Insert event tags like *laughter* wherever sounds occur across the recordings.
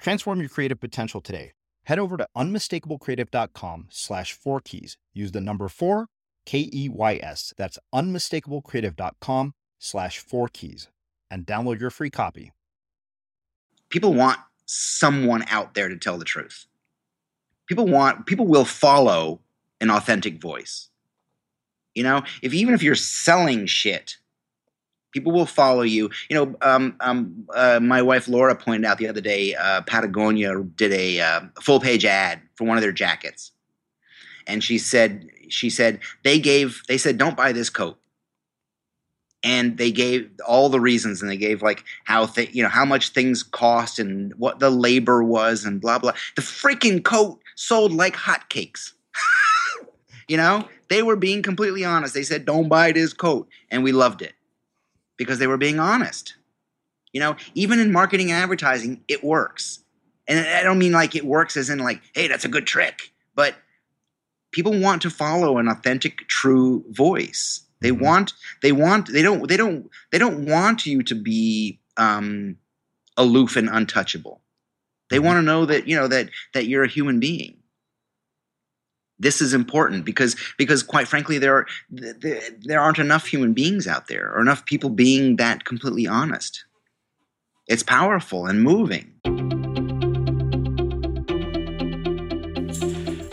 Transform your creative potential today. Head over to unmistakablecreative.com slash four keys. Use the number four, K E Y S. That's unmistakablecreative.com slash four keys and download your free copy. People want someone out there to tell the truth. People want, people will follow an authentic voice. You know, if even if you're selling shit, People will follow you. You know, um, um, uh, my wife Laura pointed out the other day. Uh, Patagonia did a uh, full page ad for one of their jackets, and she said she said they gave they said don't buy this coat, and they gave all the reasons, and they gave like how th- you know how much things cost and what the labor was and blah blah. The freaking coat sold like hotcakes. *laughs* you know, they were being completely honest. They said don't buy this coat, and we loved it because they were being honest. You know, even in marketing and advertising, it works. And I don't mean like it works as in like, hey, that's a good trick, but people want to follow an authentic, true voice. They mm-hmm. want, they want, they don't, they don't, they don't want you to be um, aloof and untouchable. They mm-hmm. want to know that you know that that you're a human being this is important because because quite frankly there are there, there aren't enough human beings out there or enough people being that completely honest. It's powerful and moving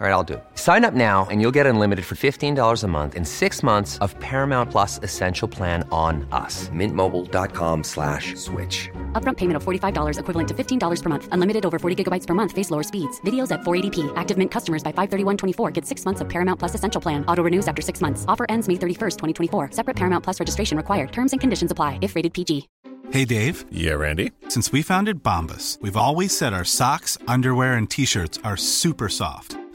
All right, I'll do it. Sign up now and you'll get unlimited for $15 a month in six months of Paramount Plus Essential Plan on us. Mintmobile.com slash switch. Upfront payment of $45 equivalent to $15 per month. Unlimited over 40 gigabytes per month. Face lower speeds. Videos at 480p. Active Mint customers by 531.24 get six months of Paramount Plus Essential Plan. Auto renews after six months. Offer ends May 31st, 2024. Separate Paramount Plus registration required. Terms and conditions apply if rated PG. Hey, Dave. Yeah, Randy. Since we founded Bombas, we've always said our socks, underwear, and T-shirts are super soft.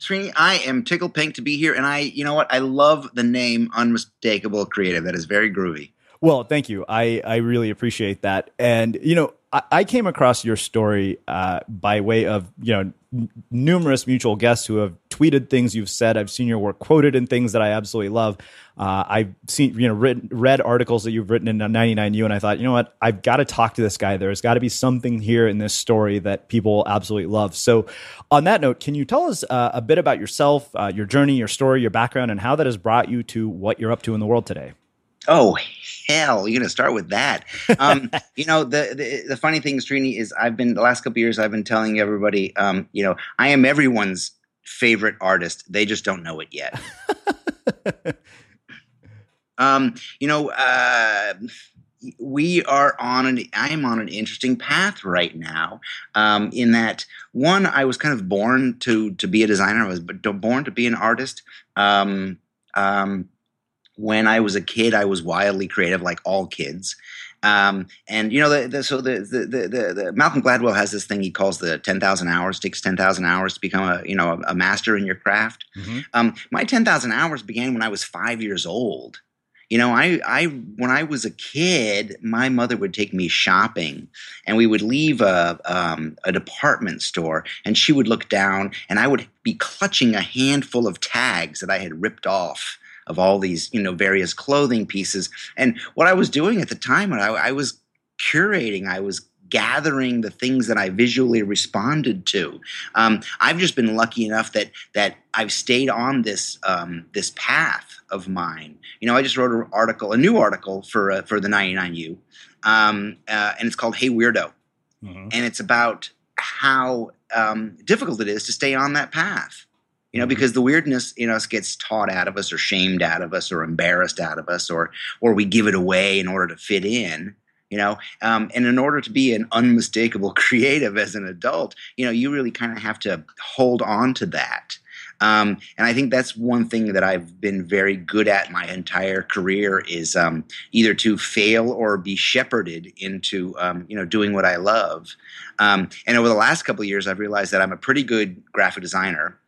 Srini, I am tickled pink to be here, and I, you know what, I love the name Unmistakable Creative. That is very groovy. Well, thank you. I, I really appreciate that. And, you know, I, came across your story uh, by way of, you know, n- numerous mutual guests who have tweeted things you've said. I've seen your work quoted in things that I absolutely love. Uh, I've seen, you know, written, read articles that you've written in 99U, and I thought, you know what, I've got to talk to this guy. There's got to be something here in this story that people absolutely love. So, on that note, can you tell us uh, a bit about yourself, uh, your journey, your story, your background, and how that has brought you to what you're up to in the world today? Oh hell, you're gonna start with that. Um, *laughs* you know, the, the, the funny thing, Srini, is I've been the last couple years I've been telling everybody, um, you know, I am everyone's favorite artist. They just don't know it yet. *laughs* um, you know, uh, we are on an I am on an interesting path right now. Um, in that one, I was kind of born to to be a designer. I was born to be an artist. Um, um, when I was a kid, I was wildly creative, like all kids. Um, and you know, the, the, so the, the, the, the, Malcolm Gladwell has this thing he calls the ten thousand hours. Takes ten thousand hours to become a you know a, a master in your craft. Mm-hmm. Um, my ten thousand hours began when I was five years old. You know, I, I when I was a kid, my mother would take me shopping, and we would leave a um, a department store, and she would look down, and I would be clutching a handful of tags that I had ripped off of all these you know various clothing pieces and what i was doing at the time I, I was curating i was gathering the things that I visually responded to. Um, I've just been lucky enough that that I've stayed on this um, this path of mine. You know, I just wrote an article, a new article for uh, for the 99U, um, uh, and it's called "Hey Weirdo," mm-hmm. and it's about how um, difficult it is to stay on that path you know because the weirdness in us gets taught out of us or shamed out of us or embarrassed out of us or or we give it away in order to fit in you know um, and in order to be an unmistakable *laughs* creative as an adult you know you really kind of have to hold on to that um, and I think that's one thing that I've been very good at my entire career is um, either to fail or be shepherded into um, you know doing what I love. Um, and over the last couple of years, I've realized that I'm a pretty good graphic designer.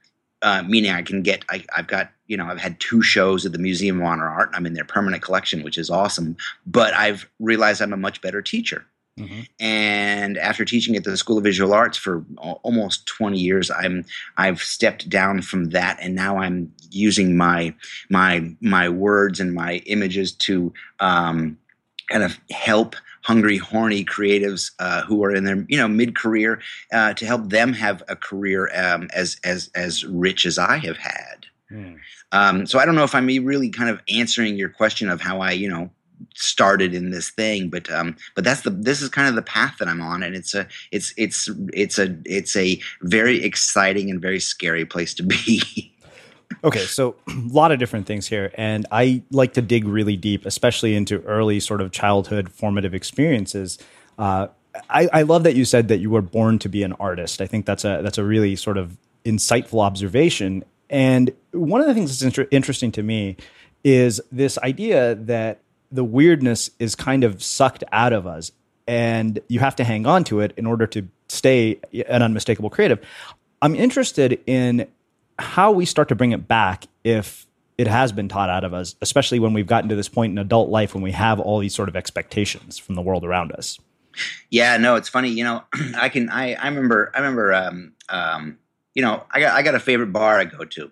Uh, meaning I can get, I, have got, you know, I've had two shows at the Museum of Modern Art. I'm in their permanent collection, which is awesome. But I've realized I'm a much better teacher. Mm-hmm. And after teaching at the School of Visual Arts for almost 20 years, I'm I've stepped down from that, and now I'm using my my my words and my images to um, kind of help hungry, horny creatives uh, who are in their you know mid career uh, to help them have a career um, as as as rich as I have had. Mm. Um, so I don't know if I'm really kind of answering your question of how I you know started in this thing but um but that's the this is kind of the path that i'm on and it's a it's it's it's a it's a very exciting and very scary place to be *laughs* okay so a *clears throat* lot of different things here and i like to dig really deep especially into early sort of childhood formative experiences. Uh, I, I love that you said that you were born to be an artist. I think that's a that's a really sort of insightful observation. And one of the things that's inter- interesting to me is this idea that the weirdness is kind of sucked out of us and you have to hang on to it in order to stay an unmistakable creative. I'm interested in how we start to bring it back if it has been taught out of us, especially when we've gotten to this point in adult life when we have all these sort of expectations from the world around us. Yeah, no, it's funny. You know, *clears throat* I can. I I remember. I remember. Um, um, you know, I got I got a favorite bar I go to,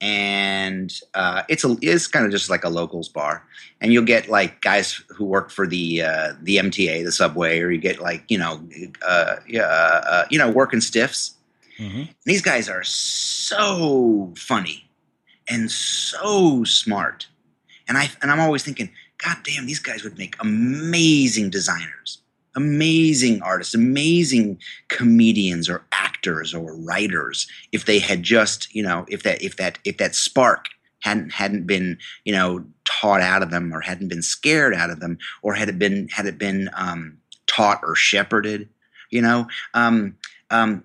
and uh, it's a it's kind of just like a locals bar, and you'll get like guys who work for the uh, the MTA, the subway, or you get like you know, uh, yeah, uh, you know, working stiffs. Mm-hmm. These guys are so funny and so smart, and I and I'm always thinking, God damn, these guys would make amazing designers amazing artists, amazing comedians or actors or writers if they had just, you know, if that if that if that spark hadn't hadn't been, you know, taught out of them or hadn't been scared out of them or had it been had it been um, taught or shepherded, you know, um, um,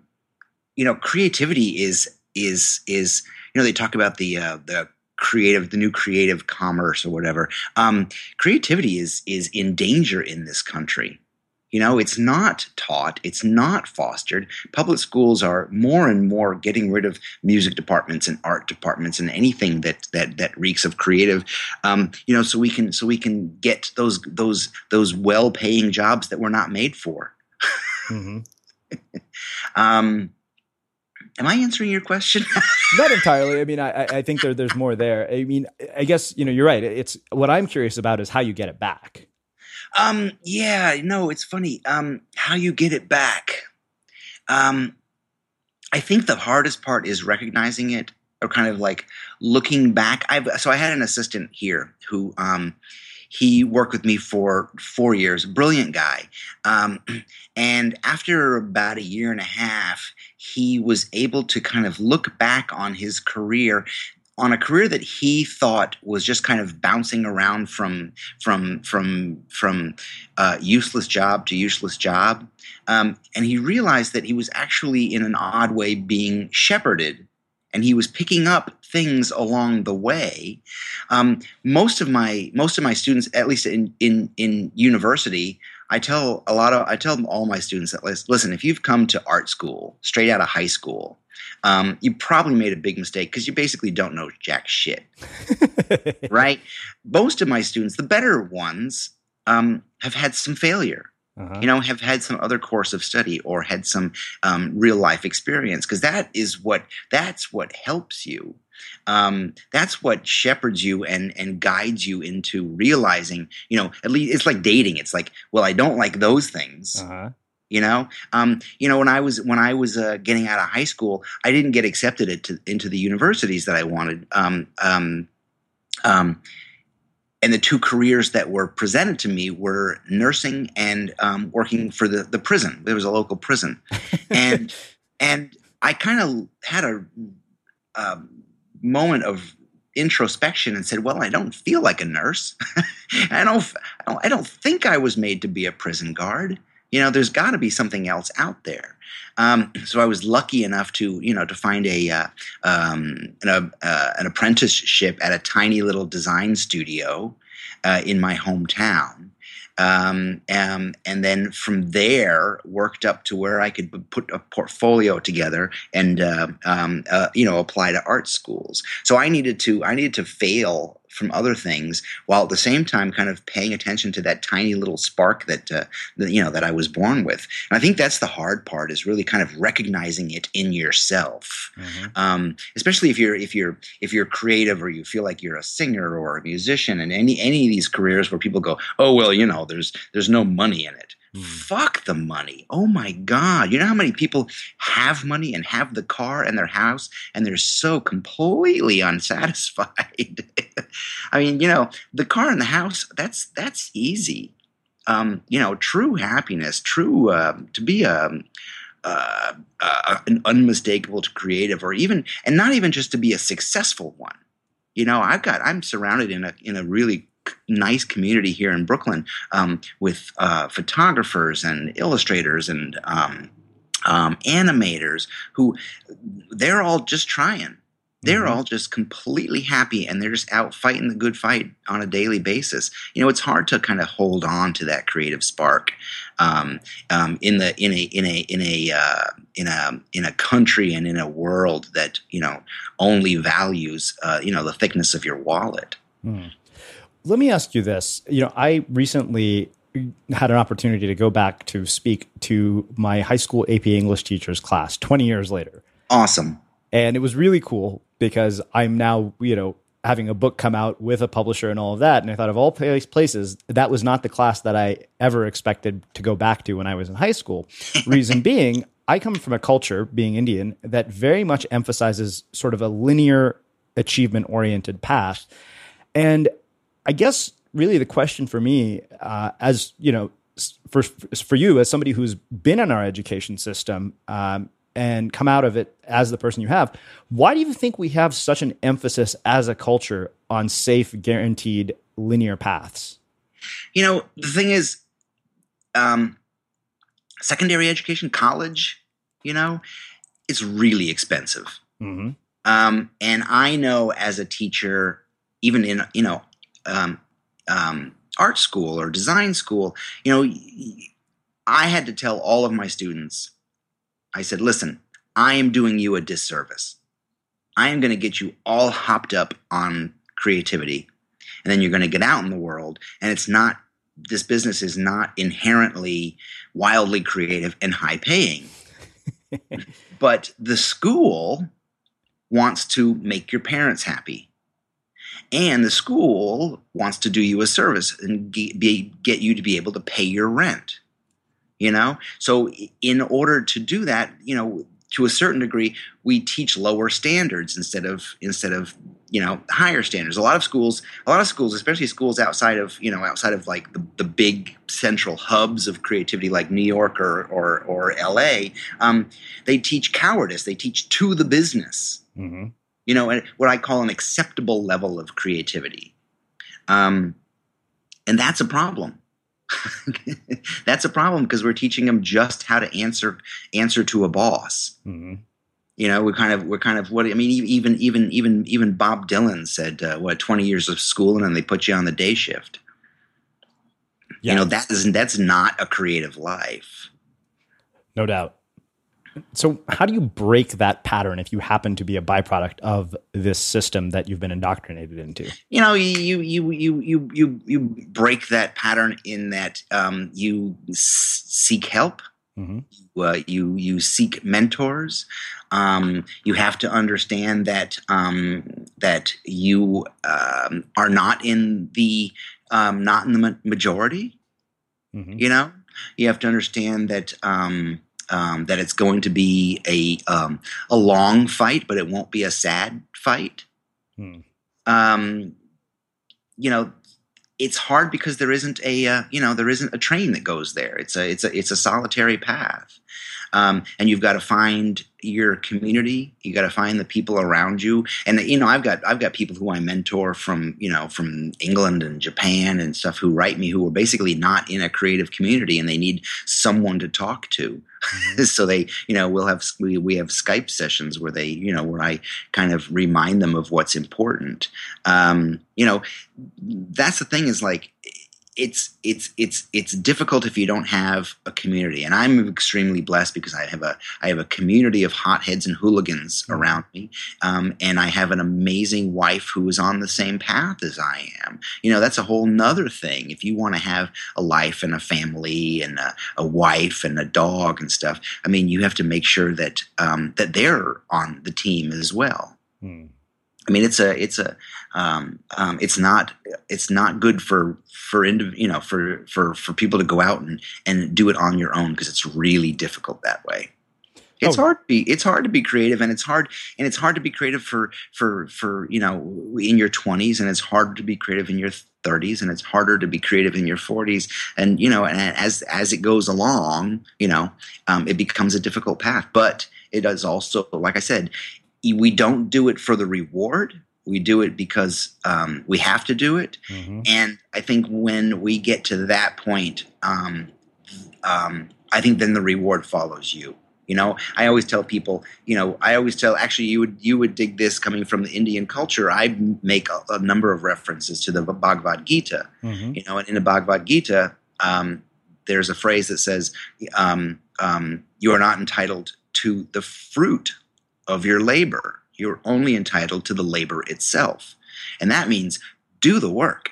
you know, creativity is is is you know they talk about the uh, the creative the new creative commerce or whatever um, creativity is is in danger in this country you know, it's not taught, it's not fostered. Public schools are more and more getting rid of music departments and art departments and anything that that that reeks of creative. Um, you know, so we can so we can get those those those well paying jobs that we're not made for. Mm-hmm. *laughs* um, am I answering your question? *laughs* Not entirely. I mean, I, I think there, there's more there. I mean, I guess you know you're right. It's what I'm curious about is how you get it back. Um, yeah, no, it's funny. Um, how you get it back. Um, I think the hardest part is recognizing it or kind of like looking back. I've so I had an assistant here who um he worked with me for four years, brilliant guy. Um, *clears throat* and after about a year and a half, he was able to kind of look back on his career on a career that he thought was just kind of bouncing around from from from from uh, useless job to useless job, um, and he realized that he was actually in an odd way being shepherded, and he was picking up things along the way. Um, most of my most of my students, at least in in in university, I tell a lot of I tell all my students that listen, if you've come to art school straight out of high school um, you probably made a big mistake because you basically don't know jack shit, *laughs* right? Most of my students, the better ones, um, have had some failure. Uh-huh. You know, have had some other course of study or had some um, real life experience because that is what that's what helps you. Um, that's what shepherds you and and guides you into realizing. You know, at least it's like dating. It's like, well, I don't like those things. Uh-huh you know um, you know when i was when i was uh, getting out of high school i didn't get accepted into, into the universities that i wanted um, um, um, and the two careers that were presented to me were nursing and um, working for the, the prison there was a local prison *laughs* and and i kind of had a, a moment of introspection and said, "Well, I don't feel like a nurse. *laughs* I don't, I don't. I don't think I was made to be a prison guard you know there's got to be something else out there um, so i was lucky enough to you know to find a uh, um, an, uh, an, apprenticeship at a tiny little design studio uh, in my hometown um, um, and then from there worked up to where I could put a portfolio together and uh, um, uh, you know apply to art schools. So I needed to I needed to fail from other things while at the same time kind of paying attention to that tiny little spark that, uh, that you know that I was born with. And I think that's the hard part is really kind of recognizing it in yourself, mm-hmm. um, especially if you're if you're if you're creative or you feel like you're a singer or a musician and any any of these careers where people go, oh well, you know, there's there's no money in it Fuck the money. Oh my God. You know how many people have money and have the car and their house and they're so completely unsatisfied? *laughs* I mean, you know, the car and the house, that's that's easy. Um, you know, true happiness, true uh, to be a um, uh, uh, an unmistakable to creative, or even, and not even just to be a successful one. You know, I've got, I'm surrounded in a in a really nice community here in Brooklyn um, with uh, photographers and illustrators and um, um, animators who they're all just trying. They're Mm-hmm. all just completely happy and they're just out fighting the good fight on a daily basis. You know, it's hard to kind of hold on to that creative spark um, um, in the in a in a in a uh, in a in a country and in a world that you know only values uh, you know the thickness of your wallet. Hmm. Let me ask you this. You know, I recently had an opportunity to go back to speak to my high school AP English teachers class 20 years later. Awesome. And it was really cool because I'm now, you know, having a book come out with a publisher and all of that. And I thought of all place- places, that was not the class that I ever expected to go back to when I was in high school. Reason *laughs* being, I come from a culture, being Indian, that very much emphasizes sort of a linear achievement oriented path. And I guess really the question for me, uh, as you know, for for you as somebody who's been in our education system um, and come out of it as the person you have, why do you think we have such an emphasis as a culture on safe, guaranteed linear paths? You know, the thing is, um, secondary education, college, you know, is really expensive. Mm-hmm. Um, and I know as a teacher, even in you know um, um, art school or design school, you know, I had to tell all of my students, I said, listen, I am doing you a disservice. I am going to get you all hopped up on creativity, and then you're going to get out in the world, and it's not. This business is not inherently wildly creative and high paying. *laughs* but the school wants to make your parents happy. And the school wants to do you a service and be, get you to be able to pay your rent. You know? So, in order to do that, you know, to a certain degree, we teach lower standards instead of instead of you know higher standards. A lot of schools, a lot of schools, especially schools outside of you know outside of like the, the big central hubs of creativity like New York or or, or L.A. Um, they teach cowardice. They teach to the business Mm-hmm. You know, what I call an acceptable level of creativity. Um, and that's a problem. *laughs* that's a problem because we're teaching them just how to answer answer to a boss. Mm-hmm. You know, we're kind of we're kind of what I mean. Even even even even Bob Dylan said, uh, "What twenty years of school and then they put you on the day shift." You know, that isn't that's not a creative life. No doubt. So, how do you break that pattern if you happen to be a byproduct of this system that you've been indoctrinated into? you know you you you you you you break that pattern in that um, you s- seek help Mm-hmm. uh, you you seek mentors um, you have to understand that um, that you um, are not in the um, not in the ma- majority Mm-hmm. you know you have to understand that um, um, that it's going to be a um, a long fight but it won't be a sad fight Hmm. um, you know, it's hard because there isn't a uh, you know there isn't a train that goes there. It's a it's a it's a solitary path, um, and you've got to find your community. You got to find the people around you, and you know I've got I've got people who I mentor from you know from England and Japan and stuff who write me who are basically not in a creative community and they need someone to talk to. *laughs* so they you know we'll have we, we have Skype sessions where they you know where I kind of remind them of what's important. Um, you know, that's the thing is like it's it's it's it's difficult if you don't have a community. And i'm extremely blessed because i have a i have a community of hotheads and hooligans around me. Um, and i have an amazing wife who is on the same path as i am. You know that's a whole nother thing. If you want to have a life and a family and a, a wife and a dog and stuff i mean you have to make sure that um, that they're on the team as well. Hmm. I mean, it's a, it's a, um, um, it's not, it's not good for for indiv- you know for for for people to go out and and do it on your own because it's really difficult that way. It's Oh. hard to be it's hard to be creative and it's hard and it's hard to be creative for for for you know in your 20s and it's harder to be creative in your 30s and it's harder to be creative in your 40s and you know and as as it goes along you know um, it becomes a difficult path but it is also like i said we don't do it for the reward we do it because um, we have to do it and I think when we get to that point, um, um, I think then the reward follows you. You know, I always tell people, you know, I always tell, actually, you would you would dig this coming from the Indian culture. I make a, a number of references to the Bhagavad Gita. You know, and in the Bhagavad Gita, um, there's a phrase that says, um, um, "You are not entitled to the fruit of your labor. You're only entitled to the labor itself." And that means do the work.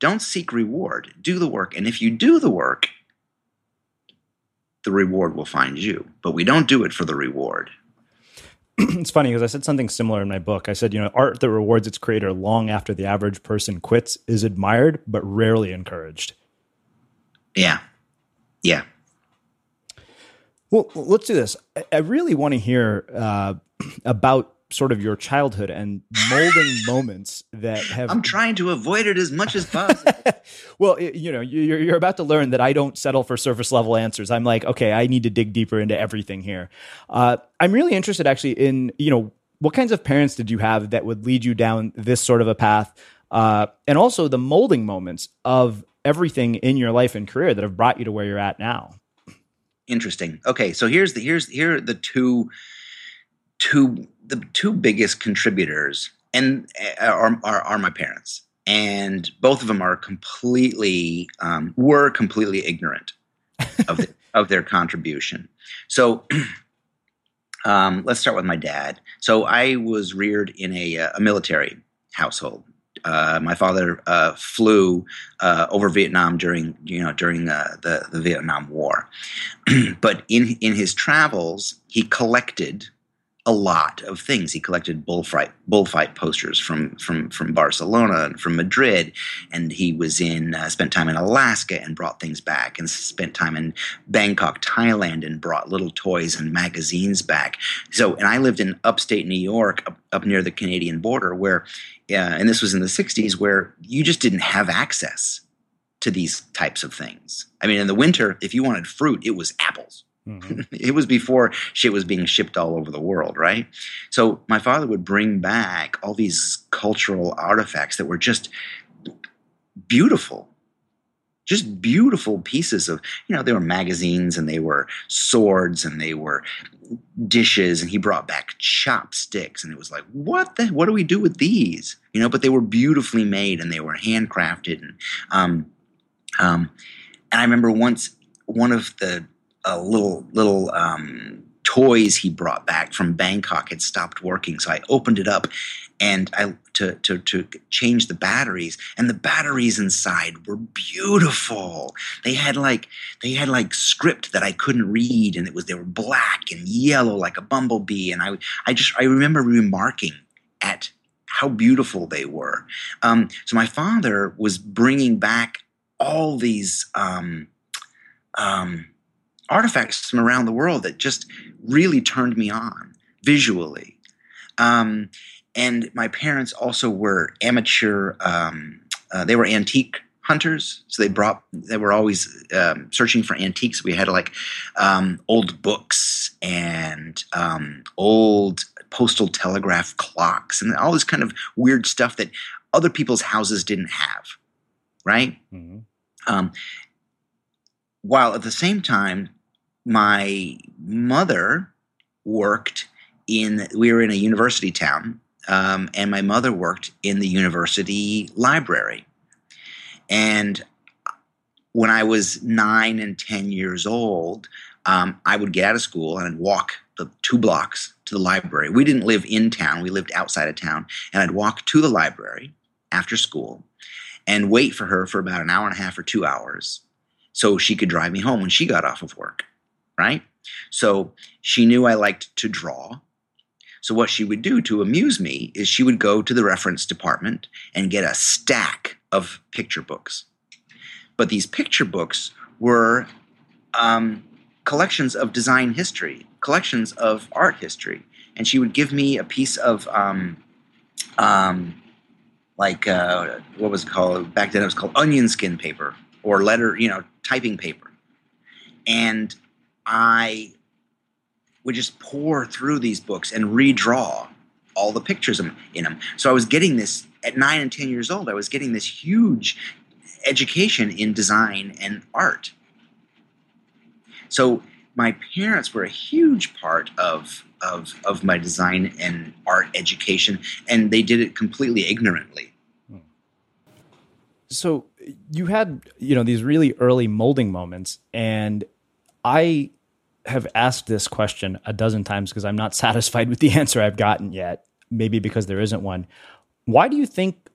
Don't seek reward. Do the work. And if you do the work, the reward will find you. But we don't do it for the reward. *clears throat* it's funny because I said something similar in my book. I said, you know, art that rewards its creator long after the average person quits is admired but rarely encouraged. Yeah. Yeah. Well, let's do this. I- really want to hear uh, *clears throat* about sort of your childhood and molding *laughs* moments that have. I'm trying to avoid it as much as possible. *laughs* well, you know, you're, you're about to learn that I don't settle for surface level answers. I'm like, okay, I need to dig deeper into everything here. Uh, I'm really interested, actually, in you know, what kinds of parents did you have that would lead you down this sort of a path, uh, and also the molding moments of everything in your life and career that have brought you to where you're at now. Interesting. Okay, so here's the here's here are the two two the two biggest contributors and uh, are, are are my parents. And both of them are completely um, were completely ignorant of the, *laughs* of their contribution. So *clears throat* um, let's start with my dad. So i was reared in a, uh, a military household uh, my father uh, flew uh, over Vietnam during you know during the the Vietnam War, *clears throat* but in in his travels he collected a lot of things. He collected bullfight bullfight posters from from from Barcelona and from Madrid, and he was in uh, spent time in Alaska and brought things back, and spent time in Bangkok, Thailand, and brought little toys and magazines back. So, and I lived in upstate New York, up, up near the Canadian border, where, uh, and this was in the '60s, where you just didn't have access to these types of things. I mean, in the winter, if you wanted fruit, it was apples *laughs* it was before shit was being shipped all over the world, right? So my father would bring back all these cultural artifacts that were just beautiful. Just beautiful pieces of, you know, they were magazines and they were swords and they were dishes and he brought back chopsticks and it was like, what the what do we do with these? You know, but they were beautifully made and they were handcrafted and um um and I remember once one of the uh, little little um, toys he brought back from Bangkok had stopped working, so I opened it up and I to to to change the batteries, and the batteries inside were beautiful. They had like they had like script that I couldn't read, and it was they were black and yellow like a bumblebee, and I I just I remember remarking at how beautiful they were. Um, so my father was bringing back all these. Um, um, artifacts from around the world that just really turned me on visually. Um, and my parents also were amateur, um, uh, they were antique hunters. So they brought, they were always um, searching for antiques. We had like um, old books and um, old postal telegraph clocks and all this kind of weird stuff that other people's houses didn't have. Right? Um, while at the same time, my mother worked in, we were in a university town, um, and my mother worked in the university library. And when I was nine and 10 years old, um, I would get out of school and I'd walk the two blocks to the library. We didn't live in town, we lived outside of town. And I'd walk to the library after school and wait for her for about an hour and a half or two hours so she could drive me home when she got off of work, right? So she knew I liked to draw. So what she would do to amuse me is she would go to the reference department and get a stack of picture books. But these picture books were um, collections of design history, collections of art history, and she would give me a piece of um, um, like uh, what was it called back then? It was called onion skin paper or letter, you know, typing paper, and I would just pour through these books and redraw all the pictures in them. So I was getting this at nine and ten years old. I was getting this huge education in design and art. So my parents were a huge part of of of my design and art education, and they did it completely ignorantly. So you had you know these really early molding moments, and I have asked this question a dozen times because I'm not *laughs* satisfied with the answer I've gotten yet. Maybe because there isn't one. Why do you think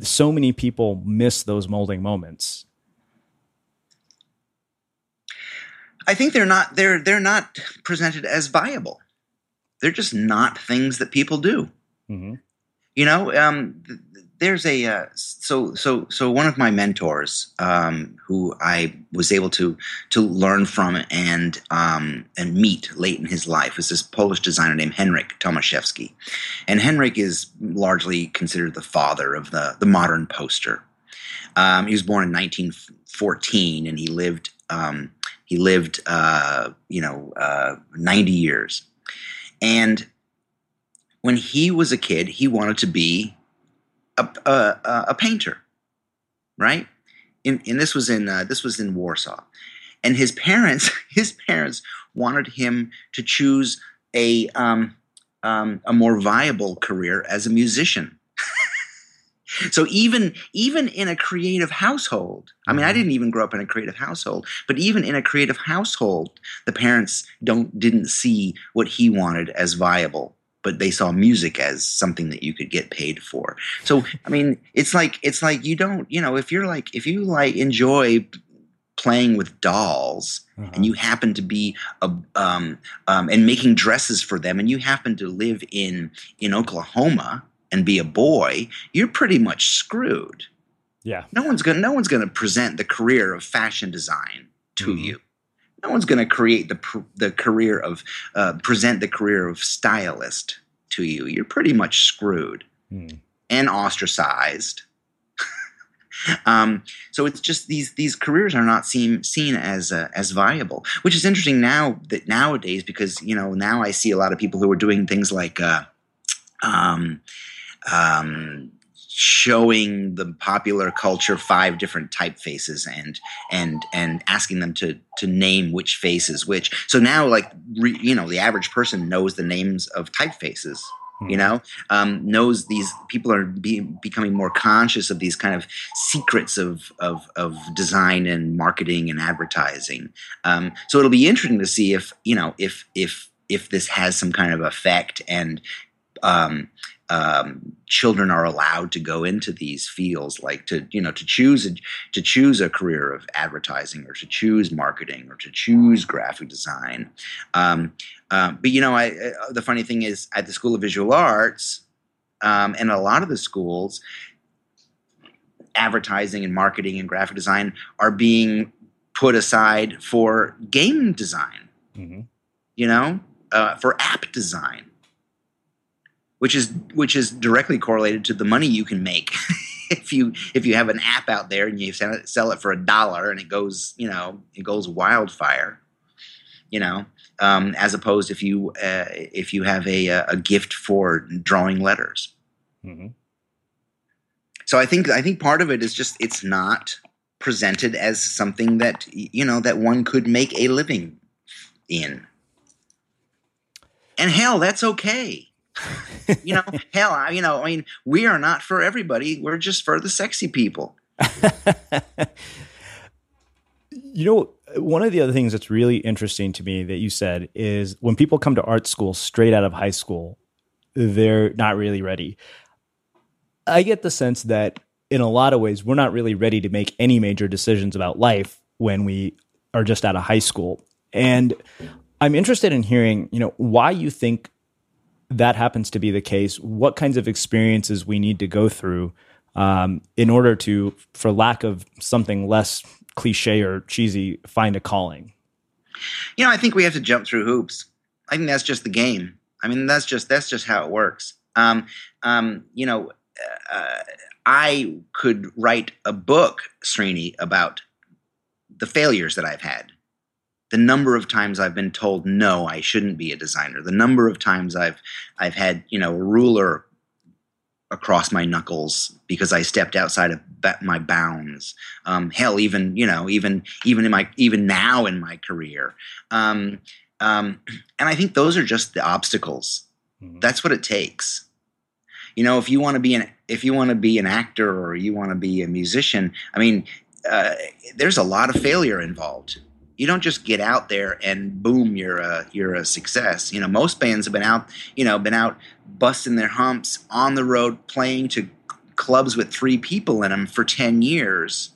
so many people miss those molding moments? I think they're not they're they're not presented as viable. They're just not things that people do. Mm-hmm. You know, um, there's a uh, so so so one of my mentors um, who I was able to to learn from and um, and meet late in his life was this Polish designer named Henryk Tomaszewski, and Henryk is largely considered the father of the the modern poster. Um, he was born in 1914, and he lived um, he lived, uh, you know, uh, 90 years. And when he was a kid, he wanted to be a, a, a painter, right? And, and this was in uh, this was in Warsaw, and his parents *laughs* his parents wanted him to choose a um, um, a more viable career as a musician *laughs* so even even in a creative household, I mean, I mm-hmm. didn't even grow up in a creative household, but even in a creative household, the parents don't didn't see what he wanted as viable but they saw music as something that you could get paid for. So I mean, it's like it's like you don't, you know, if you're like if you like enjoy playing with dolls uh-huh. and you happen to be a, um, um, and making dresses for them and you happen to live in in Oklahoma and be a boy, you're pretty much screwed. Yeah. No one's going to no one's going to present the career of fashion design to mm-hmm. you. No one's going to create the the career of uh, present the career of stylist to you. You're pretty much screwed mm. and ostracized. *laughs* um, so it's just these these careers are not seen seen as uh, as viable, which is interesting now that nowadays because you know now I see a lot of people who are doing things like. Uh, um, um, showing the popular culture five different typefaces and and and asking them to to name which face is which. So now, like re, you know, the average person knows the names of typefaces. You hmm. know, um, knows these people are be, becoming more conscious of these kind of secrets of of, of design and marketing and advertising. Um, so it'll be interesting to see if you know if if if this has some kind of effect and um, um, children are allowed to go into these fields, like to you know to choose a, to choose a career of advertising or to choose marketing or to choose graphic design. Um, uh, but you know, I, uh, the funny thing is, at the School of Visual Arts um, and a lot of the schools, advertising and marketing and graphic design are being put aside for game design. Mm-hmm. You know, uh, for app design which is which is directly correlated to the money you can make. *laughs* If you if you have an app out there and you sell it, for a dollar and it goes you know it goes wildfire you know um, as opposed if you uh, if you have a a gift for drawing letters. Mm-hmm. so i think i think part of it is just it's not presented as something that you know that one could make a living in. And hell that's okay you know, *laughs* hell, I, you know, I mean, we are not for everybody. We're just for the sexy people. *laughs* you know, one of the other things that's really interesting to me that you said is when people come to art school straight out of high school, they're not really ready. I get the sense that in a lot of ways, we're not really ready to make any major decisions about life when we are just out of high school. And I'm interested in hearing, you know, why you think that happens to be the case, what kinds of experiences we need to go through um, in order to, for lack of something less cliche or cheesy, find a calling? You know, I think we have to jump through hoops. I think that's just the game. I mean, that's just that's just how it works. Um, um, you know, uh, I could write a book, Srini, about the failures that I've had. The number of times I've been told no, I shouldn't be a designer. The number of times I've I've had you know a ruler across my knuckles because I stepped outside of my bounds. Um, hell, even you know, even even in my even now in my career, um, um, *clears throat* and I think those are just the obstacles. Mm-hmm. That's what it takes. You know, if you want to be an if you want to be an actor or you want to be a musician, I mean, uh, there's a lot of failure involved. You don't just get out there and boom, you're a you're a success. You know, most bands have been out, you know, been out busting their humps on the road playing to clubs with three people in them for 10 years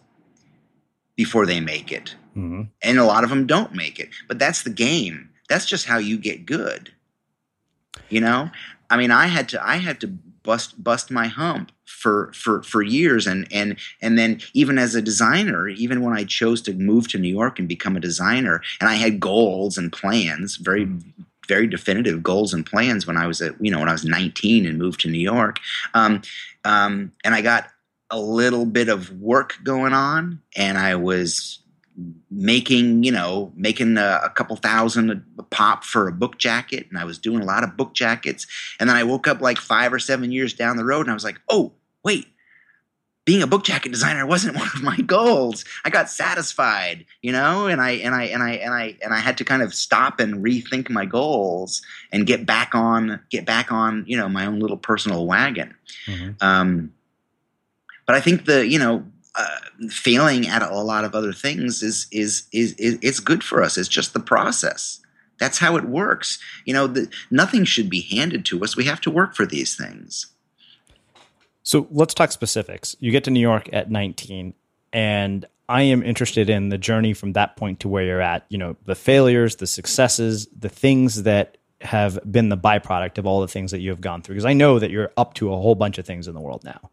before they make it. Mm-hmm. And a lot of them don't make it. But that's the game. That's just how you get good. You know? I mean, I had to I had to bust bust my hump for for for years. And and and then even as a designer even when i chose to move to new york and become a designer and i had goals and plans very very definitive goals and plans when i was at you know when i was 19 and moved to new york. Um, um, and i got a little bit of work going on and i was making you know making a, a, couple thousand a pop for a book jacket and i was doing a lot of book jackets. And then i woke up like five or seven years down the road and i was like oh wait. Being a book jacket designer wasn't *laughs* one of my goals. I got satisfied you know? And i and i and i and i and i had to kind of stop and rethink my goals and get back on get back on you know my own little personal wagon. Mm-hmm. um, but i think the you know uh, failing at a lot of other things is, is is is it's good for us. It's just the process. That's how it works. You know, the, nothing should be handed to us. We have to work for these things. So let's talk specifics. You get to New York at 19, and I am interested in the journey from that point to where you're at. You know, the failures, the successes, the things that have been the byproduct of all the things that you have gone through. Because I know that you're up to a whole bunch of things in the world now.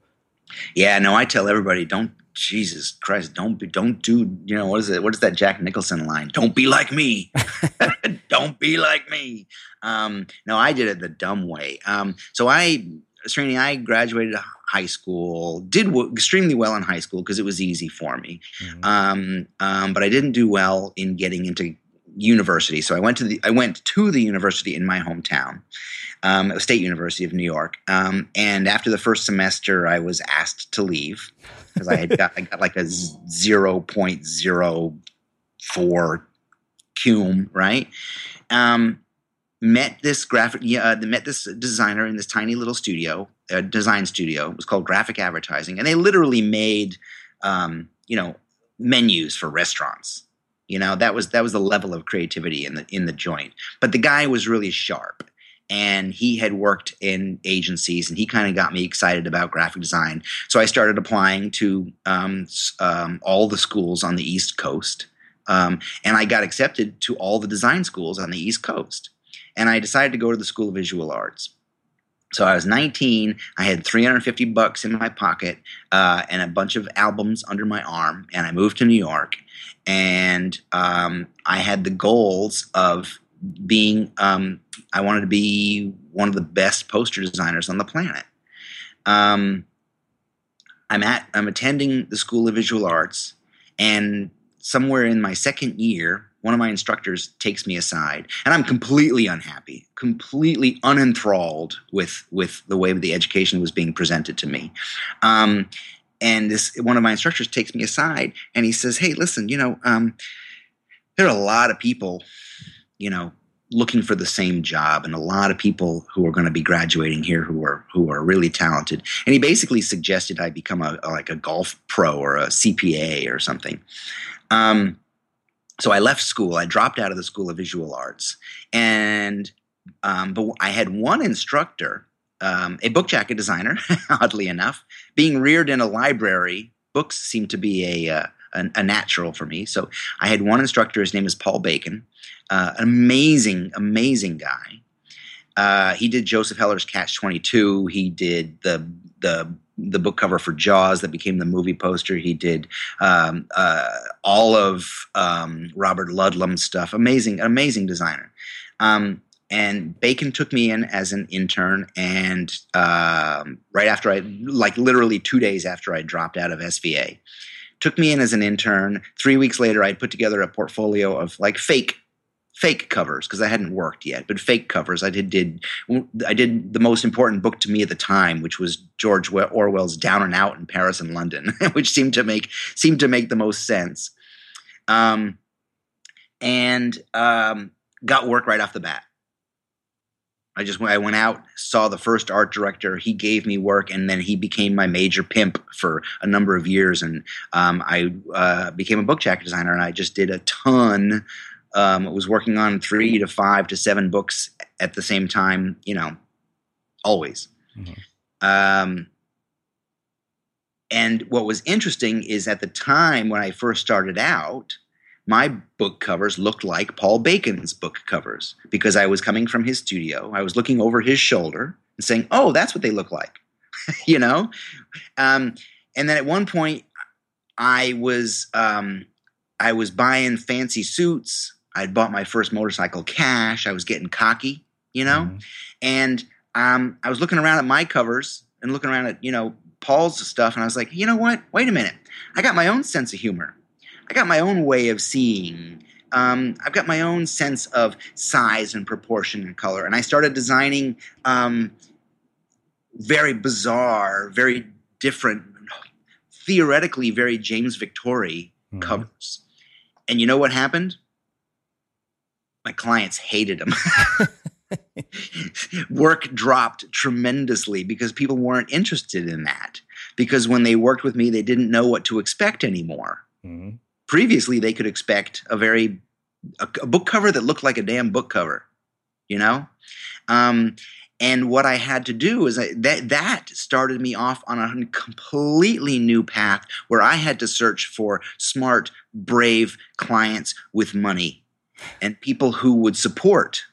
Yeah, no, I tell everybody don't Jesus Christ, don't be, don't do, you know, what is it? What is that Jack Nicholson line? Don't be like me. *laughs* *laughs* don't be like me. Um, no, I did it the dumb way. Um, so I, Srini, I graduated high school, did w- extremely well in high school because it was easy for me. Mm-hmm. Um, um, but I didn't do well in getting into university. So I went to the, I went to the university in my hometown. Um, State University of New York. Um, and after the first semester, I was asked to leave because I had got, I got like a 0.04 cum, right? Um, met this graphic, yeah, uh, met this designer in this tiny little studio, a design studio. It was called Graphic Advertising, and they literally made, um, you know, menus for restaurants. You know, that was that was the level of creativity in the in the joint. But the guy was really sharp, and he had worked in agencies and he kind of got me excited about graphic design so i started applying to um, um, all the schools on the east coast um, and i got accepted to all the design schools on the east coast and i decided to go to the school of visual arts so I was 19. I had 350 bucks in my pocket uh, and a bunch of albums under my arm, and I moved to New York. And um, I had the goals of being um, I wanted to be one of the best poster designers on the planet. Um, I'm at I'm attending the School of Visual Arts, and somewhere in my second year, one of my instructors takes me aside, and I'm completely unhappy, completely unenthralled with with the way the education was being presented to me. And this one of my instructors takes me aside, and he says, "Hey, listen, you know." Um, there are a lot of people you know looking for the same job and a lot of people who are going to be graduating here who are who are really talented. And he basically suggested i become a, a like a golf pro or a cpa or something. Um, so i left school. I dropped out of the school of visual arts. And um, but i had one instructor um, a book jacket designer *laughs* oddly enough being reared in a library books seem to be a, uh, a, a natural for me so i had one instructor his name is paul bacon uh, an amazing, amazing guy. uh, he did Joseph Heller's Catch Twenty Two. He did the the the book cover for Jaws that became the movie poster. He did um, uh, all of um, Robert Ludlum stuff. Amazing, amazing designer. Um, and Bacon took me in as an intern, and um, right after I, like literally two days after I dropped out of SVA, took me in as an intern. Three weeks later, I'd put together a portfolio of like fake fake covers because I hadn't worked yet, but fake covers. I did did I did the most important book to me at the time, which was George Orwell's Down and Out in Paris and London, *laughs* which seemed to make seemed to make the most sense. Um, and um, got work right off the bat. I just I went out, saw the first art director. He gave me work, and then he became my major pimp for a number of years. And um, I uh, became a book jacket designer, and I just did a ton. Um, was working on three to five to seven books at the same time. You know, always. Mm-hmm. Um, and what was interesting is at the time when I first started out, my book covers looked like Paul Bacon's book covers because I was coming from his studio. I was looking over his shoulder and saying, "Oh, that's what they look like," *laughs* you know. Um, and then at one point, I was um, I was buying fancy suits. I'd bought my first motorcycle cash. I was getting cocky, you know, mm-hmm. and um, I was looking around at my covers and looking around at you know Paul's stuff, and I was like, you know what? Wait a minute. I got my own sense of humor. I got my own way of seeing. Um, I've got my own sense of size and proportion and color, and I started designing um, very bizarre, very different, theoretically very James Victore mm-hmm. covers. And you know what happened? My clients hated them. *laughs* Work dropped tremendously because people weren't interested in that. Because when they worked with me, they didn't know what to expect anymore. Mm-hmm previously they could expect a very a, a book cover that looked like a damn book cover, you know. Um, and what I had to do is I, that that started me off on a completely new path where I had to search for smart, brave clients with money and people who would support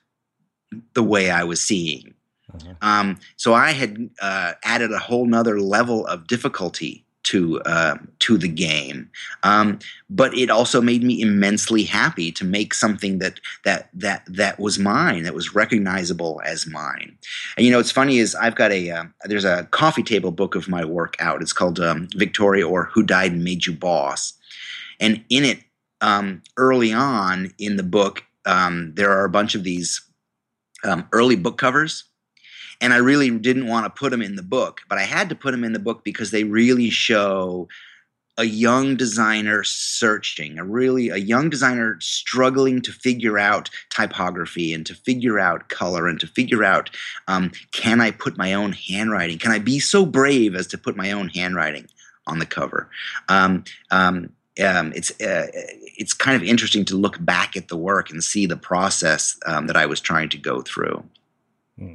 the way I was seeing. Mm-hmm. Um, so I had uh, added a whole nother level of difficulty to uh, to the game. Um, but it also made me immensely happy to make something that that that that was mine, that was recognizable as mine. And you know, what's funny is I've got a uh, there's a coffee table book of my work out. It's called um, Victore or Who Died and Made You Boss, and in it, um, early on in the book, um, there are a bunch of these um, early book covers and I really didn't want to put them in the book, but I had to put them in the book because they really show a young designer searching, a really a young designer struggling to figure out typography and to figure out color and to figure out um, can I put my own handwriting? Can I be so brave as to put my own handwriting on the cover? Um, um, um, it's uh, it's kind of interesting to look back at the work and see the process um, that I was trying to go through. Hmm.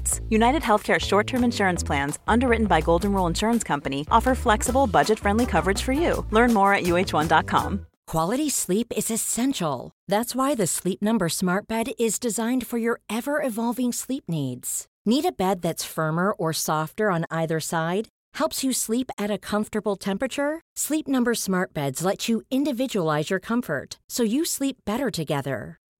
United Healthcare short term insurance plans, underwritten by Golden Rule Insurance Company, offer flexible, budget friendly coverage for you. Learn more at uh1.com. Quality sleep is essential. That's why the Sleep Number Smart Bed is designed for your ever evolving sleep needs. Need a bed that's firmer or softer on either side? Helps you sleep at a comfortable temperature? Sleep Number Smart Beds let you individualize your comfort so you sleep better together.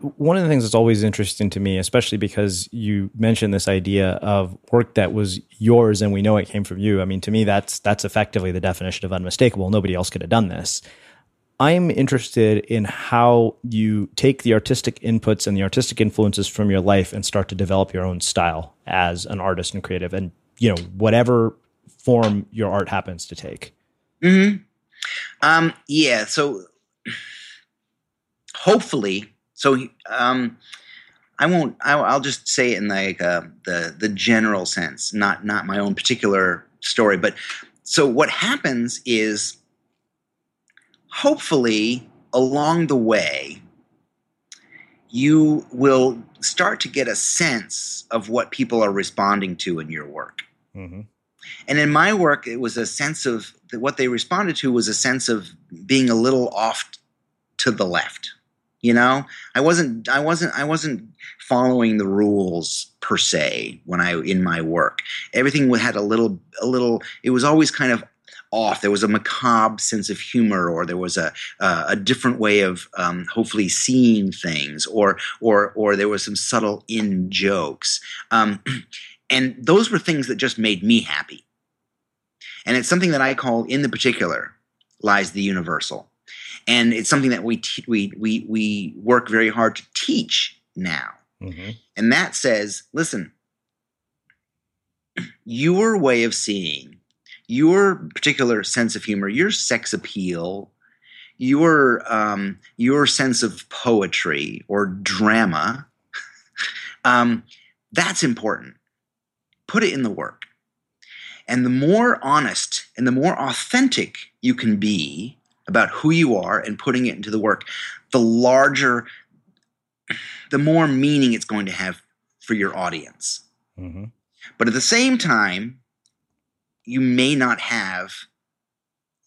One of the things that's always interesting to me, especially because you mentioned this idea of work that was yours and we know it came from you. I mean, to me, that's that's effectively the definition of unmistakable. Nobody else could have done this. I'm interested in how you take the artistic inputs and the artistic influences from your life and start to develop your own style as an artist and creative, and you know whatever form your art happens to take. hmm Um, yeah. So hopefully, so um, I won't. I, I'll just say it in like uh, the the general sense, not not my own particular story. But so what happens is, hopefully, along the way, you will start to get a sense of what people are responding to in your work. Mm-hmm. And in my work, it was a sense of what they responded to was a sense of being a little off to the left. You know, I wasn't, I wasn't, I wasn't following the rules per se when I in my work. Everything had a little, a little. It was always kind of off. There was a macabre sense of humor, or there was a uh, a different way of um, hopefully seeing things, or or or there was some subtle in jokes. Um, *clears throat* and those were things that just made me happy. And it's something that I call, in the particular, lies the universal. And it's something that we te- we we we work very hard to teach now. Mm-hmm. And that says, listen, your way of seeing, your particular sense of humor, your sex appeal, your um, your sense of poetry or drama, *laughs* um, that's important. Put it in the work. And the more honest and the more authentic you can be about who you are and putting it into the work, the larger, the more meaning it's going to have for your audience. Mm-hmm. But at the same time, you may not have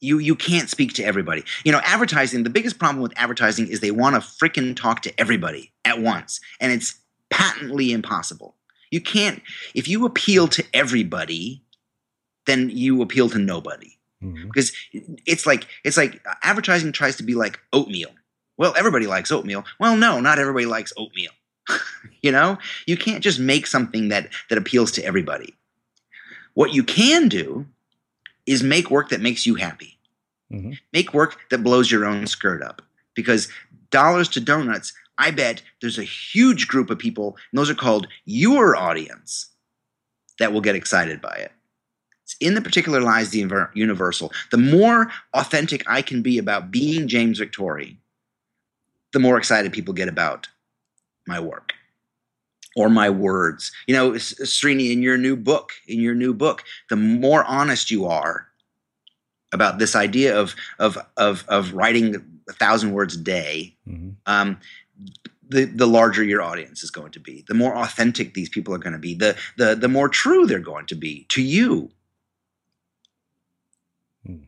you you can't speak to everybody. You know, advertising, the biggest problem with advertising is they want to frickin' talk to everybody at once. And it's patently impossible. You can't if you appeal to everybody, then you appeal to nobody. Mm-hmm. Because it's like it's like advertising tries to be like oatmeal. Well, everybody likes oatmeal. Well, no, not everybody likes oatmeal. *laughs* you know, you can't just make something that that appeals to everybody. What you can do is make work that makes you happy. Mm-hmm. Make work that blows your own skirt up. Because dollars to donuts, I bet there's a huge group of people, and those are called your audience, that will get excited by it. In the particular lies the universal. The more authentic I can be about being James Victore, the more excited people get about my work or my words. You know, Srini, in your new book, in your new book, the more honest you are about this idea of of of of writing a thousand words a day, Mhm. um, the the larger your audience is going to be, the more authentic these people are going to be, the the the more true they're going to be to you. Hmm.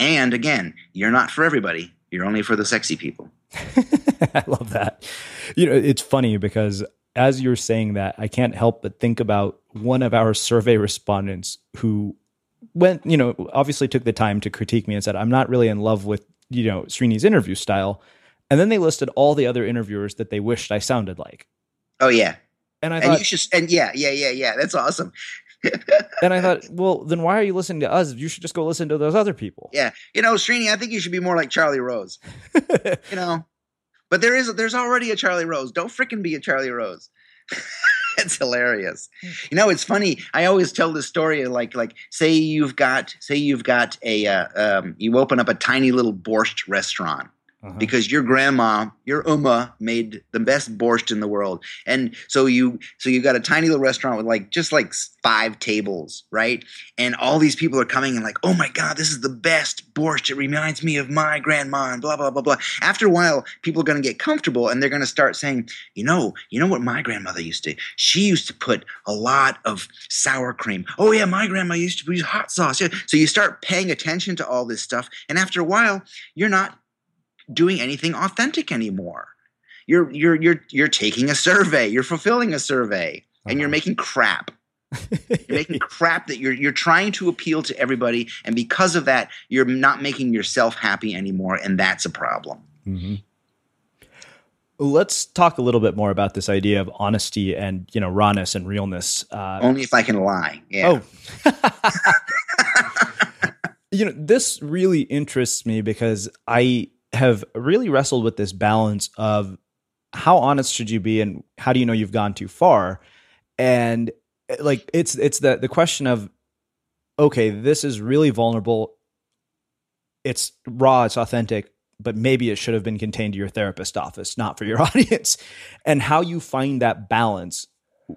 And again, you're not for everybody. You're only for the sexy people. *laughs* I love that. You know, it's funny because as you're saying that, I can't help but think about one of our survey respondents who went, you know, obviously took the time to critique me and said, I'm not really in love with, you know, Srini's interview style. And then they listed all the other interviewers that they wished I sounded like. Oh yeah. And I and thought, you should and yeah, yeah, yeah, yeah. That's awesome. *laughs* and I thought, well, then why are you listening to us? You should just go listen to those other people. Yeah. You know, Srini, I think you should be more like Charlie Rose. *laughs* you know. But there is there's already a Charlie Rose. Don't freaking be a Charlie Rose. *laughs* it's hilarious. You know, it's funny. I always tell this story like like say you've got say you've got a uh, um, you open up a tiny little borscht restaurant Uh-huh. because your grandma, your Oma, made the best borscht in the world, and so you so you got a tiny little restaurant with like just like five tables, right? And all these people are coming and like, oh my god, this is the best borscht. It reminds me of my grandma, and blah blah blah blah. After a while, people are going to get comfortable and they're going to start saying, you know, you know what my grandmother used to. She used to put a lot of sour cream. Oh yeah, my grandma used to use hot sauce. Yeah. So you start paying attention to all this stuff, and after a while, you're not doing anything authentic anymore. You're you're you're you're taking a survey. You're fulfilling a survey, and you're making crap. you're making *laughs* crap that you're you're trying to appeal to everybody, and because of that, you're not making yourself happy anymore, and that's a problem. Mm-hmm. Let's talk a little bit more about this idea of honesty and you know rawness and realness. Uh, Only if I can lie. Yeah. Oh, *laughs* you know, this really interests me because I have really wrestled with this balance of how honest should you be and how do you know you've gone too far? And like it's it's the the question of okay, this is really vulnerable. It's raw, it's authentic, but maybe it should have been contained to your therapist office, not for your *laughs* audience. And how you find that balance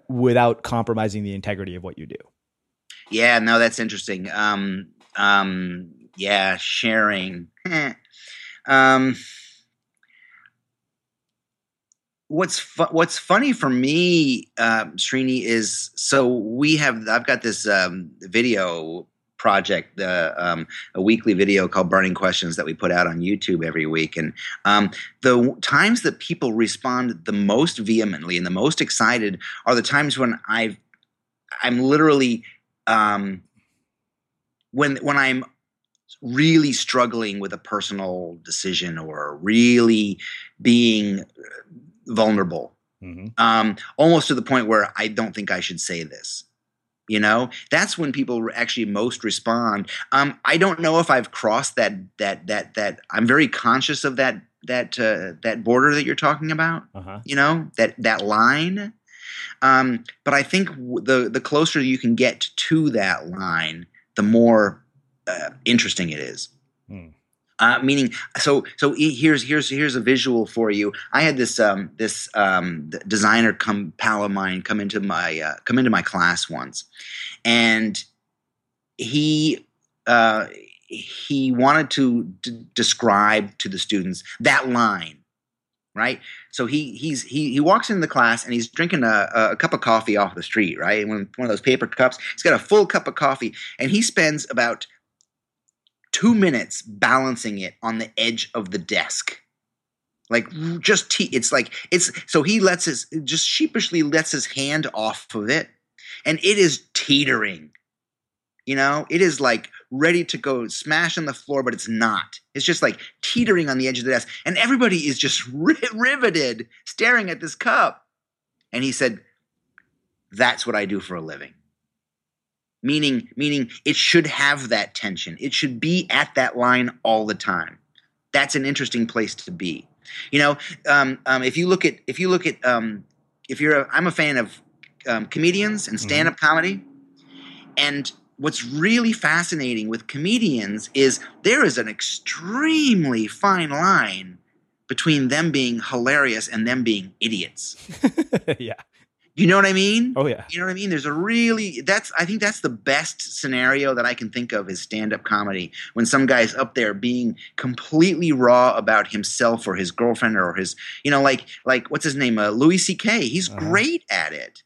without compromising the integrity of what you do. Yeah, no, that's interesting. Um, um, yeah, sharing. *laughs* um, what's fu- what's funny for me, uh, Srini, is so we have I've got this um, video project, uh, um, a weekly video called Burning Questions that we put out on YouTube every week, and um, the times that people respond the most vehemently and the most excited are the times when I've I'm literally um, when when I'm really struggling with a personal decision or really being uh, vulnerable, um, almost to the point where I don't think I should say this. You know, that's when people actually most respond. Um, I don't know if I've crossed that that that that. I'm very conscious of that that uh, that border that you're talking about. Uh-huh. You know that that line. Um, but I think w- the the closer you can get to that line, the more uh, interesting it is. Uh, meaning, so so here's here's here's a visual for you. I had this um, this um, designer come pal of mine come into my uh, come into my class once, and he uh, he wanted to d- describe to the students that line right? So he he's he he walks into the class and he's drinking a, a cup of coffee off the street, right? One, one of those paper cups. He's got a full cup of coffee, and he spends about two minutes balancing it on the edge of the desk. Like mm. just te- it's like it's so he lets his just sheepishly lets his hand off of it, and it is teetering. You know, it is like ready to go smash on the floor, but it's not. It's just like teetering on the edge of the desk. And everybody is just *laughs* ri- riveted, staring at this cup. And he said, That's what I do for a living. Meaning, meaning it should have that tension. It should be at that line all the time. That's an interesting place to be. You know, um, um, if you look at if you look at um, if you're a, I'm a fan of um, comedians and stand up comedy, and what's really fascinating with comedians is there is an extremely fine line between them being hilarious and them being idiots. *laughs* yeah. You know what I mean? Oh yeah. You know what I mean? There's a really that's I think that's the best scenario that I can think of is stand-up comedy when some guy's up there being completely raw about himself or his girlfriend or his you know like like what's his name uh, Louis C.K. He's Uh-huh. great at it.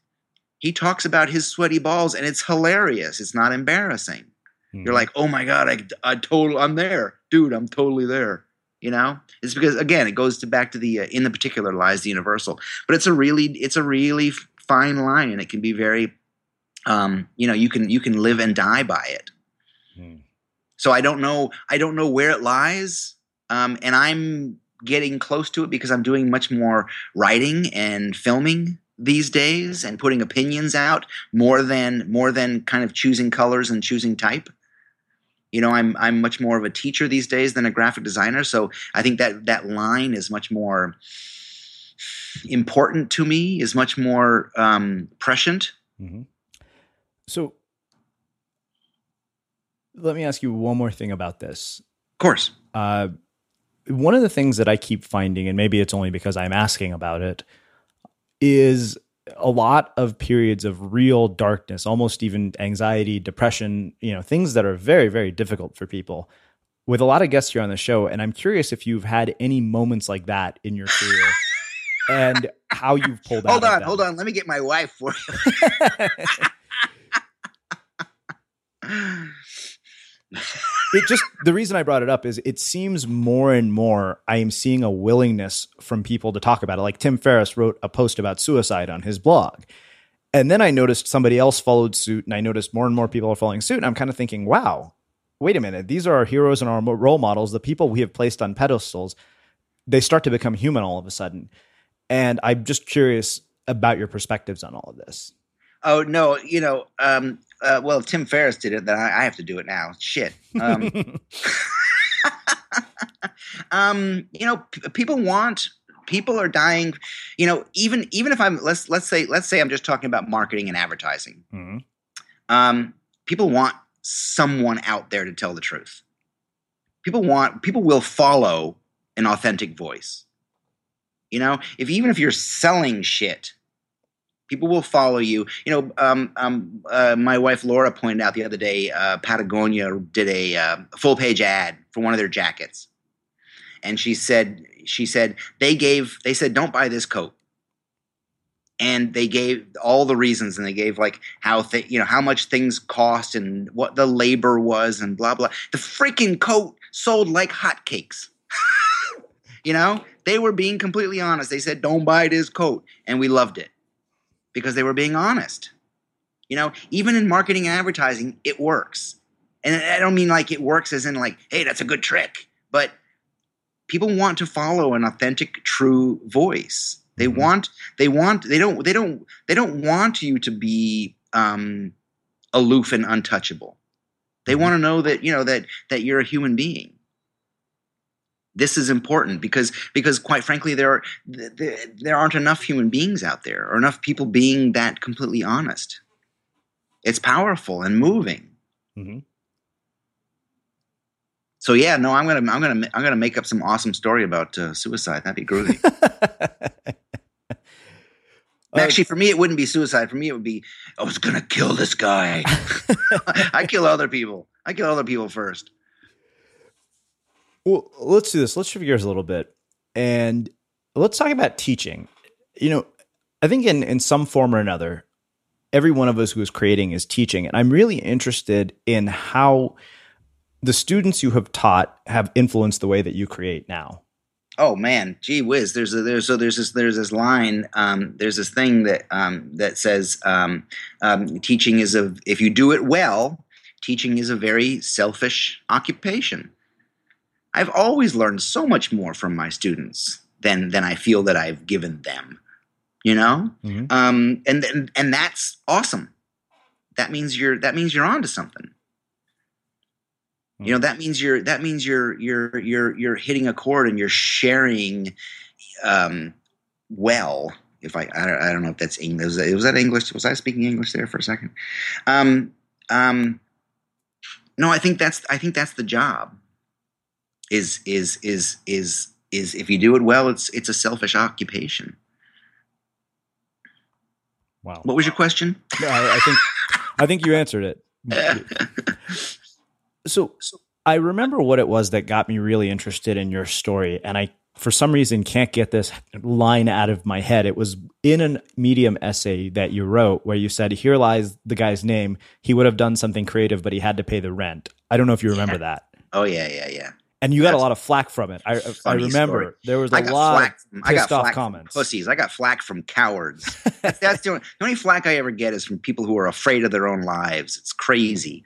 He talks about his sweaty balls and it's hilarious. It's not embarrassing. Hmm. You're like, "Oh my god, I I total I'm there. Dude, I'm totally there." You know? It's because again, it goes to back to the uh, in the particular lies the universal. But it's a really it's a really fine line and it can be very um, you know, you can you can live and die by it. Hmm. So I don't know I don't know where it lies. Um, and I'm getting close to it because I'm doing much more writing and filming these days and putting opinions out more than more than kind of choosing colors and choosing type. You know, I'm I'm much more of a teacher these days than a graphic designer, so I think that that line is much more important to me, is much more um, prescient. Mhm. So let me ask you one more thing about this. Of course. Uh, one of the things that I keep finding, and maybe it's only because I'm asking about it, is a lot of periods of real darkness, almost even anxiety, depression, you know, things that are very, very difficult for people. With a lot of guests here on the show, and I'm curious if you've had any moments like that in your career *laughs* and how you've pulled out. Hold on, hold on. Let me get my wife for you. *laughs* it just the reason I brought it up is it seems more and more I am seeing a willingness from people to talk about it. Like Tim Ferriss wrote a post about suicide on his blog. And then I noticed somebody else followed suit and I noticed more and more people are following suit. And I'm kind of thinking, wow, wait a minute. These are our heroes and our role models, the people we have placed on pedestals. They start to become human all of a sudden. And I'm just curious about your perspectives on all of this. Oh no, you know, um, uh, well, Tim Ferriss did it, then I, I have to do it now. Shit. Um, *laughs* um, you know, p- people want people are dying. You know, even even if I'm let's let's say let's say I'm just talking about marketing and advertising. Mhm. Um, people want someone out there to tell the truth. People want people will follow an authentic voice. You know, if even if you're selling shit, people will follow you. You know, um, um, uh, my wife Laura pointed out the other day, uh, Patagonia did a uh, full page ad for one of their jackets, and she said she said they gave they said don't buy this coat, and they gave all the reasons, and they gave like how th- you know how much things cost and what the labor was and blah blah. The freaking coat sold like hotcakes. You know, they were being completely honest. They said don't buy this coat, and we loved it because they were being honest. You know, even in marketing and advertising, it works. And I don't mean like it works as in like, hey, that's a good trick, but people want to follow an authentic, true voice. They want, they want, they don't, they don't, they don't want you to be um, aloof and untouchable. They want to know that you know that that you're a human being this is important because because quite frankly there are there, there aren't enough human beings out there or enough people being that completely honest. It's powerful and moving. Mhm. so yeah no i'm gonna i'm gonna i'm gonna make up some awesome story about uh, suicide. That'd be groovy *laughs* actually for me it wouldn't be suicide. For me it would be i was gonna kill this guy. *laughs* *laughs* I kill other people. I kill other people first Well, let's do this. Let's shift gears a little bit and let's talk about teaching. You know, I think in, in some form or another, every one of us who is creating is teaching. And I'm really interested in how the students you have taught have influenced the way that you create now. Oh man, gee whiz! There's a, there's so there's this there's this line um, there's this thing that um, that says um, um, teaching is a if you do it well, teaching is a very selfish occupation. I've always learned so much more from my students than than I feel that I've given them. You know, Mhm. um, and, and and that's awesome. That means you're that means you're onto something. You know that means you're that means you're you're you're you're hitting a chord and you're sharing um, well. If I I don't, I don't know if that's English. Was that, was that English? Was I speaking English there for a second? Um, um, no, I think that's I think that's the job. Is is is is is if you do it well, it's it's a selfish occupation. Wow. What was your question? No, I, I think I think you answered it. *laughs* so I remember what it was that got me really interested in your story, and I for some reason can't get this line out of my head. It was in a medium essay that you wrote where you said, Here lies the guy's name. He would have done something creative, but he had to pay the rent. I don't know if you remember Yeah. that. Oh yeah, yeah, yeah. And you got a lot of flack from it. I, I remember story. there was a lot flack. of I got pissed off comments. pussies. I got flack from cowards. *laughs* That's, that's the, only, the only flack I ever get is from people who are afraid of their own lives. It's crazy.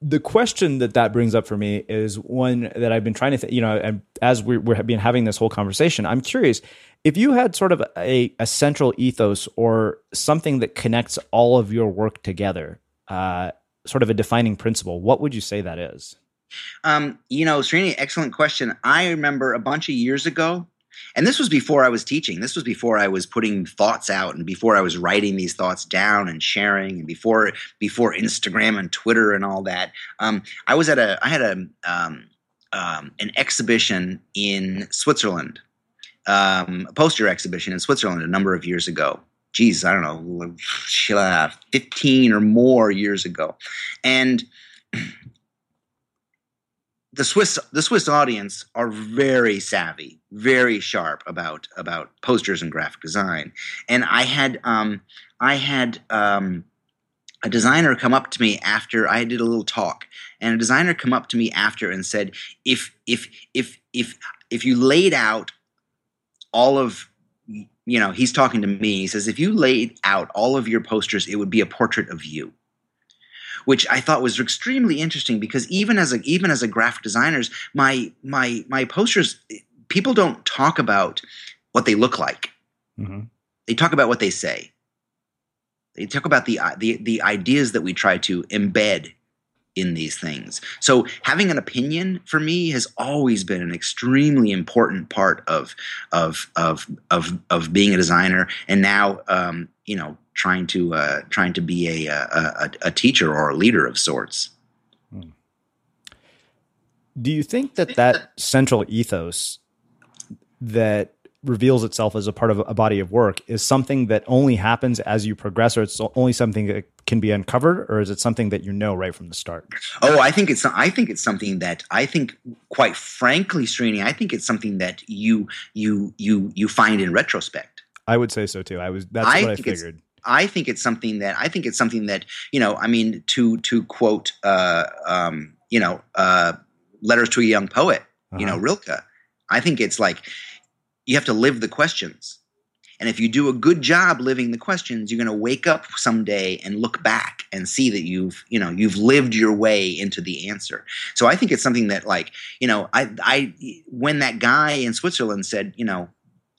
the question that that brings up for me is one that I've been trying to, th- you know, and as we, we're been having this whole conversation, I'm curious if you had sort of a, a central ethos or something that connects all of your work together, uh, sort of a defining principle. What would you say that is? Um, you know, Srini, excellent question. I remember a bunch of years ago, and this was before I was teaching. This was before I was putting thoughts out, and before I was writing these thoughts down and sharing, and before before Instagram and Twitter and all that. Um, I was at a I had a um, um, an exhibition in Switzerland, um, a poster exhibition in Switzerland a number of years ago. Geez, I don't know, uh, fifteen or more years ago, and *clears throat* the Swiss the Swiss audience are very savvy, very sharp about about posters and graphic design. And I had um, I had um, a designer come up to me after I did a little talk, and a designer come up to me after and said, "If if if if if you laid out all of you know," he's talking to me. He says, "If you laid out all of your posters, it would be a portrait of you." Which I thought was extremely interesting because even as a even as a graphic designers, my my my posters people don't talk about what they look like. Mm-hmm. They talk about what they say. They talk about the the the ideas that we try to embed in these things. So having an opinion for me has always been an extremely important part of of of of of being a designer, and now um, you know trying to uh, trying to be a, a a teacher or a leader of sorts. Do you think that that central ethos that reveals itself as a part of a body of work is something that only happens as you progress, or it's only something that can be uncovered, or is it something that you know right from the start? Oh, I think it's I think it's something that I think, quite frankly, Srini, I think it's something that you you you you find in retrospect. I would say so too. I was that's I what I figured. I think it's something that I think it's something that you know. I mean, to to quote, uh, um, you know, uh, letters to a young poet, you know, Rilke. I think it's like you have to live the questions, and if you do a good job living the questions, you're going to wake up someday and look back and see that you've you know you've lived your way into the answer. So I think it's something that like you know I I when that guy in Switzerland said you know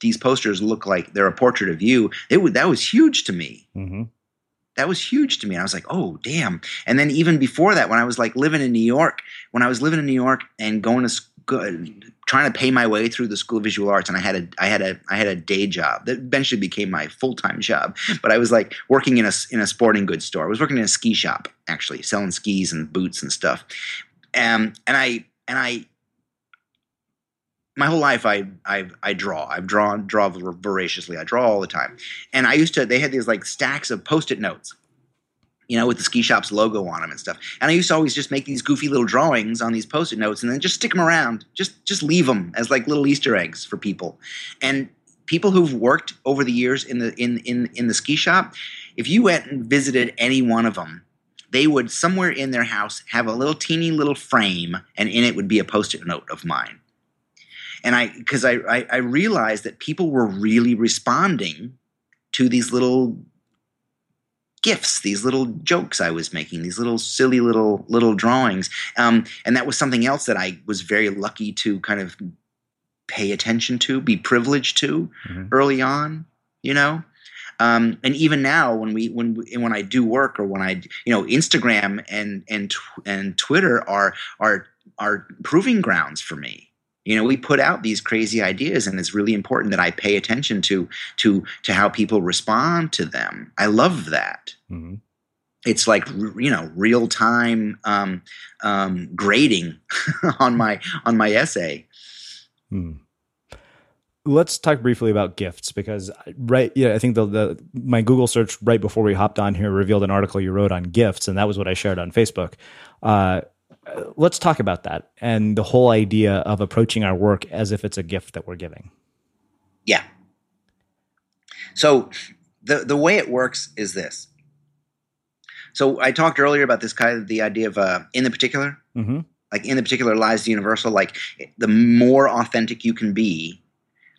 these posters look like they're a portrait of you. It would that was huge to me. Mm-hmm. That was huge to me. I was like, oh damn. And then even before that, when I was like living in New York, when I was living in New York and going to school, trying to pay my way through the School of Visual Arts, and I had a I had a I had a day job that eventually became my full time job. But I was like working in a in a sporting goods store. I was working in a ski shop actually, selling skis and boots and stuff. Um, and I and I my whole life I I I draw. I've drawn draw voraciously. I draw all the time. And I used to they had these like stacks of post-it notes. You know, with the ski shop's logo on them and stuff. And I used to always just make these goofy little drawings on these post-it notes and then just stick them around. Just just leave them as like little Easter eggs for people. And people who've worked over the years in the in in in the ski shop, if you went and visited any one of them, they would somewhere in their house have a little teeny little frame and in it would be a post-it note of mine and I because I, I I realized that people were really responding to these little gifts, these little jokes I was making, these little silly little little drawings, um, and that was something else that I was very lucky to kind of pay attention to, be privileged to early on, you know. Um, and even now, when we when we, when I do work or when I you know Instagram and and tw- and Twitter are are are proving grounds for me you know we put out these crazy ideas and it's really important that i pay attention to to to how people respond to them i love that Mm-hmm. it's like you know real time um, um, grading *laughs* on my on my essay Hmm. let's talk briefly about gifts because right yeah i think the, the my google search right before we hopped on here revealed an article you wrote on gifts and that was what i shared on facebook uh, let's talk about that and the whole idea of approaching our work as if it's a gift that we're giving. Yeah. So the the way it works is this. So i talked earlier about this kind of the idea of uh, in the particular mm-hmm. like in the particular lies the universal like the more authentic you can be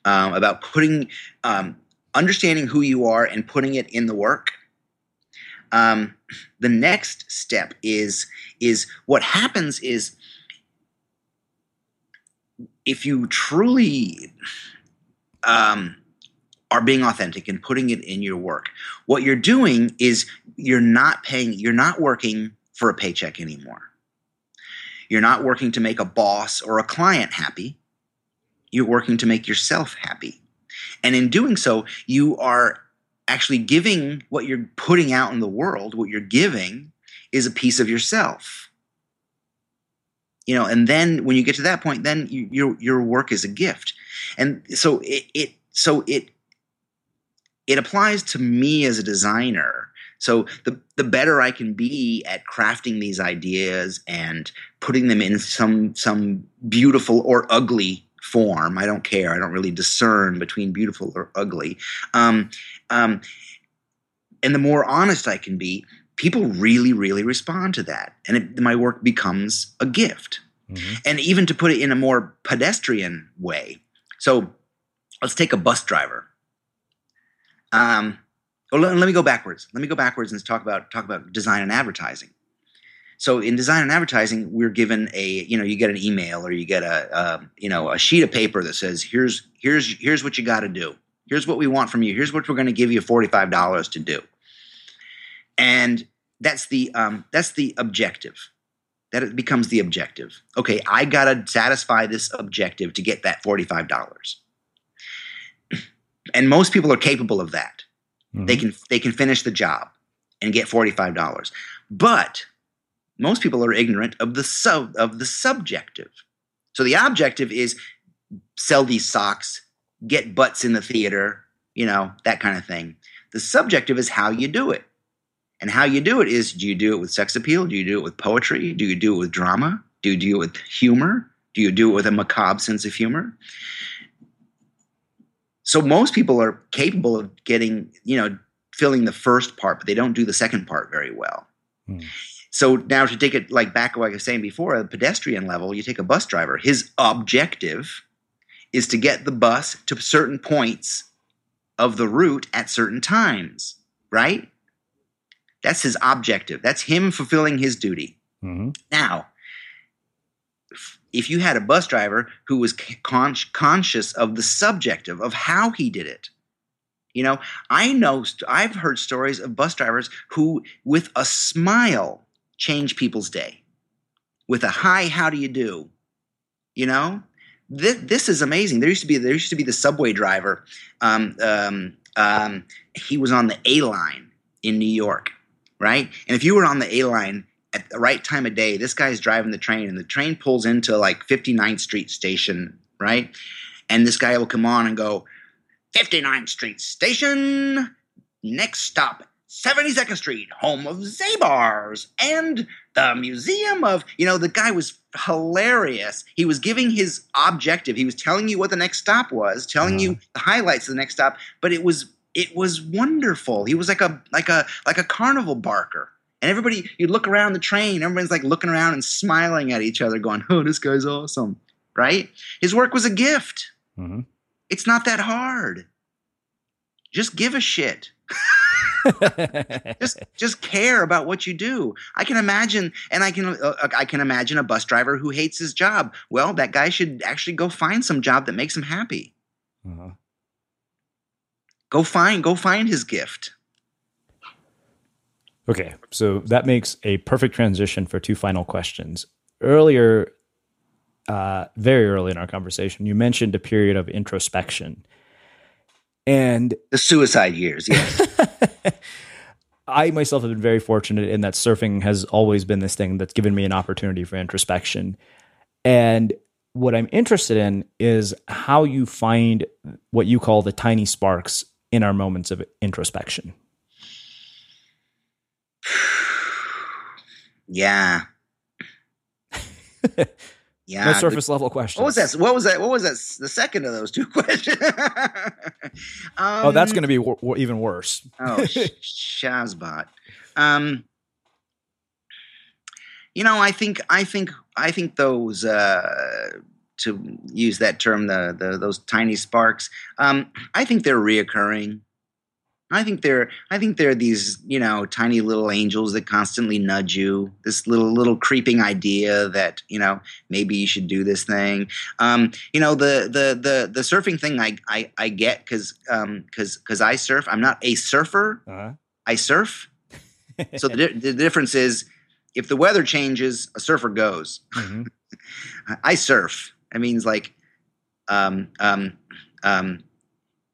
um, about putting um, understanding who you are and putting it in the work um, the next step is is what happens is if you truly um, are being authentic and putting it in your work what you're doing is you're not paying you're not working for a paycheck anymore you're not working to make a boss or a client happy you're working to make yourself happy. And in doing so, you are actually giving what you're putting out in the world, what you're giving is a piece of yourself. You know, and then when you get to that point, then you, your your work is a gift, and so it, it so it it applies to me as a designer. So the the better I can be at crafting these ideas and putting them in some some beautiful or ugly form. I don't care. I don't really discern between beautiful or ugly. Um, um, and the more honest I can be, people really, really respond to that, and it, my work becomes a gift. Mm-hmm. And even to put it in a more pedestrian way, so let's take a bus driver. Um, let, let me go backwards. Let me go backwards and talk about talk about design and advertising. So in design and advertising, we're given a you know you get an email or you get a, you know a sheet of paper that says here's here's here's what you got to do. Here's what we want from you. Here's what we're going to give you forty five dollars to do. And that's the um, that's the objective. That it becomes the objective. Okay, I got to satisfy this objective to get that forty five dollars. And most people are capable of that. Mm-hmm. They can they can finish the job and get forty five dollars. But most people are ignorant of the sub of the subjective. So the objective is sell these socks, get butts in the theater, you know, that kind of thing. The subjective is how you do it. And how you do it is do you do it with sex appeal? Do you do it with poetry? Do you do it with drama? Do you do it with humor? Do you do it with a macabre sense of humor? So most people are capable of getting, you know, filling the first part, but they don't do the second part very well. Hmm. So now to take it like back, like I was saying before, the pedestrian level, you take a bus driver. His objective is to get the bus to certain points of the route at certain times, right? That's his objective. That's him fulfilling his duty. Mm-hmm. Now, if you had a bus driver who was con- conscious of the subjective of how he did it, you know, I know I've heard stories of bus drivers who, with a smile, change people's day with a hi, how do you do? You know, this, this is amazing. There used to be there used to be the subway driver. Um, um, um, he was on the A line in New York, right? And if you were on the A line at the right time of day, this guy's driving the train, and the train pulls into like 59th Street Station, right? And this guy will come on and go, 59th Street Station, next stop, 72nd Street, home of Zabar's, and the Museum of, you know, the guy was hilarious. He was giving his objective. He was telling you what the next stop was, telling you uh-huh. the highlights of the next stop, but it was it was wonderful. He was like a like a like a carnival barker. And everybody, you'd look around the train, everyone's like looking around and smiling at each other, going, "Oh, this guy's awesome!" Right? His work was a gift. Mm-hmm. It's not that hard. Just give a shit. *laughs* just just care about what you do. I can imagine, and I can uh, I can imagine a bus driver who hates his job. Well, that guy should actually go find some job that makes him happy. Uh-huh. Go find go find his gift. Okay, so that makes a perfect transition for two final questions. Earlier, uh, very early in our conversation, you mentioned a period of introspection. And the suicide years, yes. *laughs* *laughs* I myself have been very fortunate in that surfing has always been this thing that's given me an opportunity for introspection. And what I'm interested in is how you find what you call the tiny sparks in our moments of introspection. *sighs* Yeah. *laughs* Yeah. No surface level questions. What was that? What was that? What was that? The second of those two *laughs* questions. um, oh, that's going to be w- w- even worse. oh, *laughs* Shazbot. Um, you know, I think, I think, I think those, uh, to use that term, the, the those tiny sparks. Um, I think they're reoccurring. I think they're I think they're these you know tiny little angels that constantly nudge you. This little little creeping idea that you know maybe you should do this thing. Um, you know the the the the surfing thing I I, I get because um because because I surf. I'm not a surfer. Uh-huh. I surf. *laughs* so the the difference is if the weather changes, a surfer goes. Mm-hmm. *laughs* I surf. It means like um um um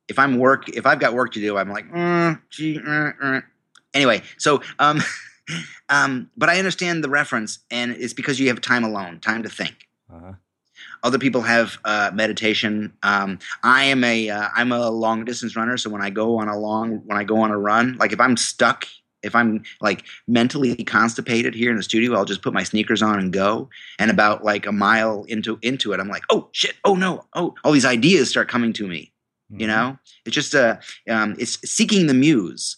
if I'm work, if I've got work to do, I'm like, mm, gee, mm, mm. anyway. So, um, *laughs* um, but I understand the reference, and it's because you have time alone, time to think. Uh-huh. Other people have uh, meditation. Um, I am a am uh, a long distance runner, so when I go on a long when I go on a run, like if I'm stuck, if I'm like mentally constipated here in the studio, I'll just put my sneakers on and go. And about like a mile into into it, I'm like, oh shit, oh no, oh, all these ideas start coming to me Mm-hmm. You know, it's just a um, it's seeking the muse.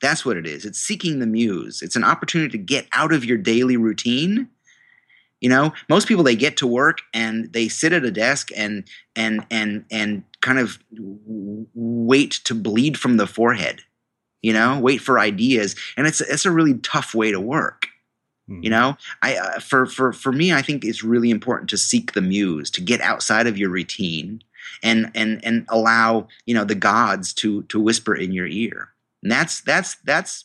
That's what it is. It's seeking the muse. It's an opportunity to get out of your daily routine. You know, most people they get to work and they sit at a desk and and and and kind of wait to bleed from the forehead. You know, wait for ideas, and it's it's a really tough way to work. Mm-hmm. You know, I uh, for for for me, I think it's really important to seek the muse, to get outside of your routine, and and and allow you know the gods to to whisper in your ear. And that's that's that's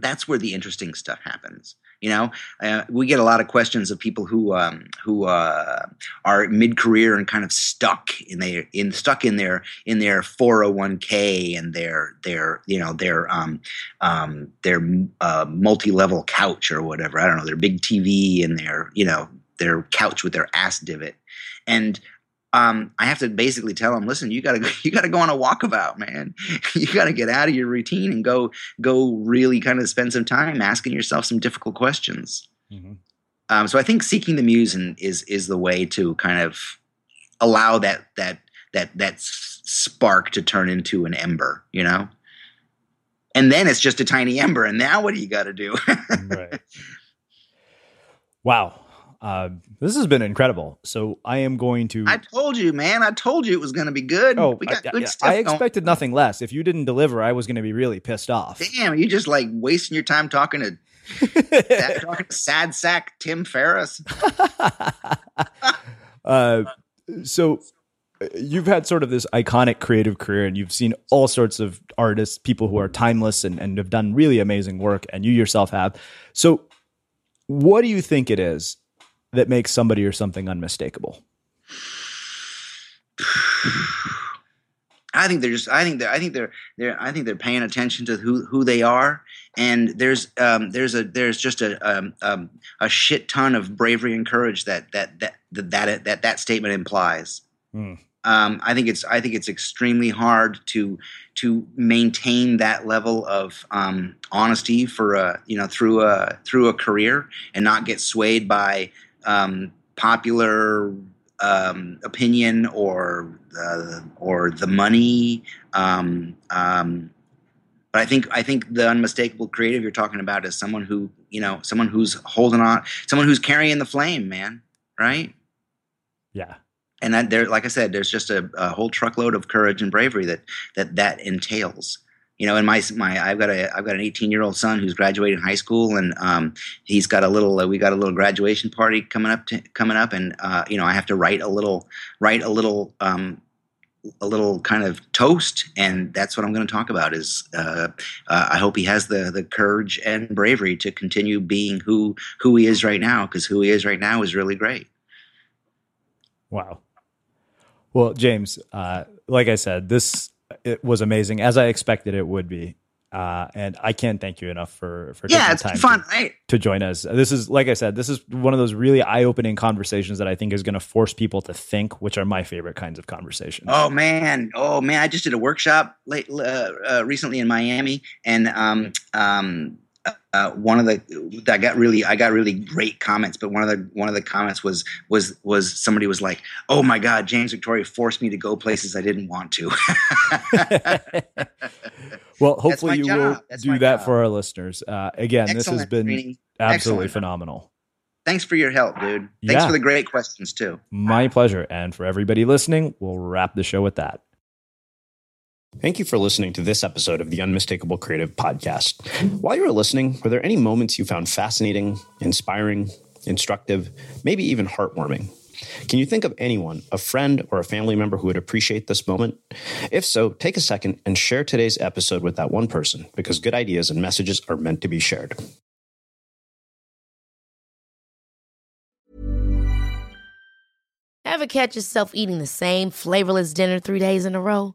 that's where the interesting stuff happens. You know, uh, we get a lot of questions of people who um, who uh, are mid career and kind of stuck in their in stuck in their in their four hundred oh one k and their their you know their um, um, their uh, multi level couch or whatever. I don't know their big TV and their you know their couch with their ass divot. And um, I have to basically tell them, listen, you gotta *laughs* you gotta go on a walkabout, man. *laughs* you gotta get out of your routine and go go really kind of spend some time asking yourself some difficult questions. Mm-hmm. Um, so I think seeking the muse is is the way to kind of allow that that that that spark to turn into an ember, you know. And then it's just a tiny ember, and now what do you got to do? *laughs* right. Wow. Uh, this has been incredible. So I am going to. I told you, man. I told you it was going to be good. Oh, we got I, good stuff. I expected going. nothing less. If you didn't deliver, I was going to be really pissed off. Damn, you just like wasting your time talking to. that, *laughs* talking to sad sack Tim Ferriss. *laughs* uh, so uh, you've had sort of this iconic creative career and you've seen all sorts of artists, people who are timeless and, and have done really amazing work, and you yourself have. So, what do you think it is that makes somebody or something unmistakable? *sighs* I think they're just. I think they're. I think they're. They're. I think they're paying attention to who who they are, and there's um, there's a there's just a um, um, a shit ton of bravery and courage that that that that that that, that statement implies. Mm. Um, I think it's I think it's extremely hard to to maintain that level of um, honesty for a you know through a through a career and not get swayed by um, popular um, opinion or uh, or the money. Um, um, but I think I think the unmistakable creative you're talking about is someone who you know someone who's holding on, someone who's carrying the flame, man. Right? Yeah. And that there, like I said, there's just a, a whole truckload of courage and bravery that that that entails you know, in my my I've got a I've got an 18 year old son who's graduating high school, and um, he's got a little uh, we got a little graduation party coming up to, coming up, and uh, you know I have to write a little write a little um, a little kind of toast, and that's what I'm going to talk about. Is uh, uh, I hope he has the the courage and bravery to continue being who who he is right now, because who he is right now is really great. Wow. Well, James, uh, like I said, this it was amazing as I expected it would be. Uh, and I can't thank you enough for for yeah, it's time fun. to, I, to join us. This is like I said, this is one of those really eye opening conversations that I think is going to force people to think, which are my favorite kinds of conversations. oh man, oh man! I just did a workshop late uh, uh, recently in Miami, and um, um, uh, one of the that got really I got really great comments, but one of the one of the comments was was was somebody was like, "Oh my God, James Victore forced me to go places I didn't want to." *laughs* well, hopefully you job. will That's do that job. for our listeners. Uh, again, this has been Srini. absolutely Excellent. phenomenal. Thanks for your help, dude. Thanks Yeah. for the great questions too. My pleasure. And for everybody listening, we'll wrap the show with that. Thank you for listening to this episode of the Unmistakable Creative Podcast. While you were listening, were there any moments you found fascinating, inspiring, instructive, maybe even heartwarming? Can you think of anyone, a friend or a family member who would appreciate this moment? If so, take a second and share today's episode with that one person because good ideas and messages are meant to be shared. Ever catch yourself eating the same flavorless dinner three days in a row?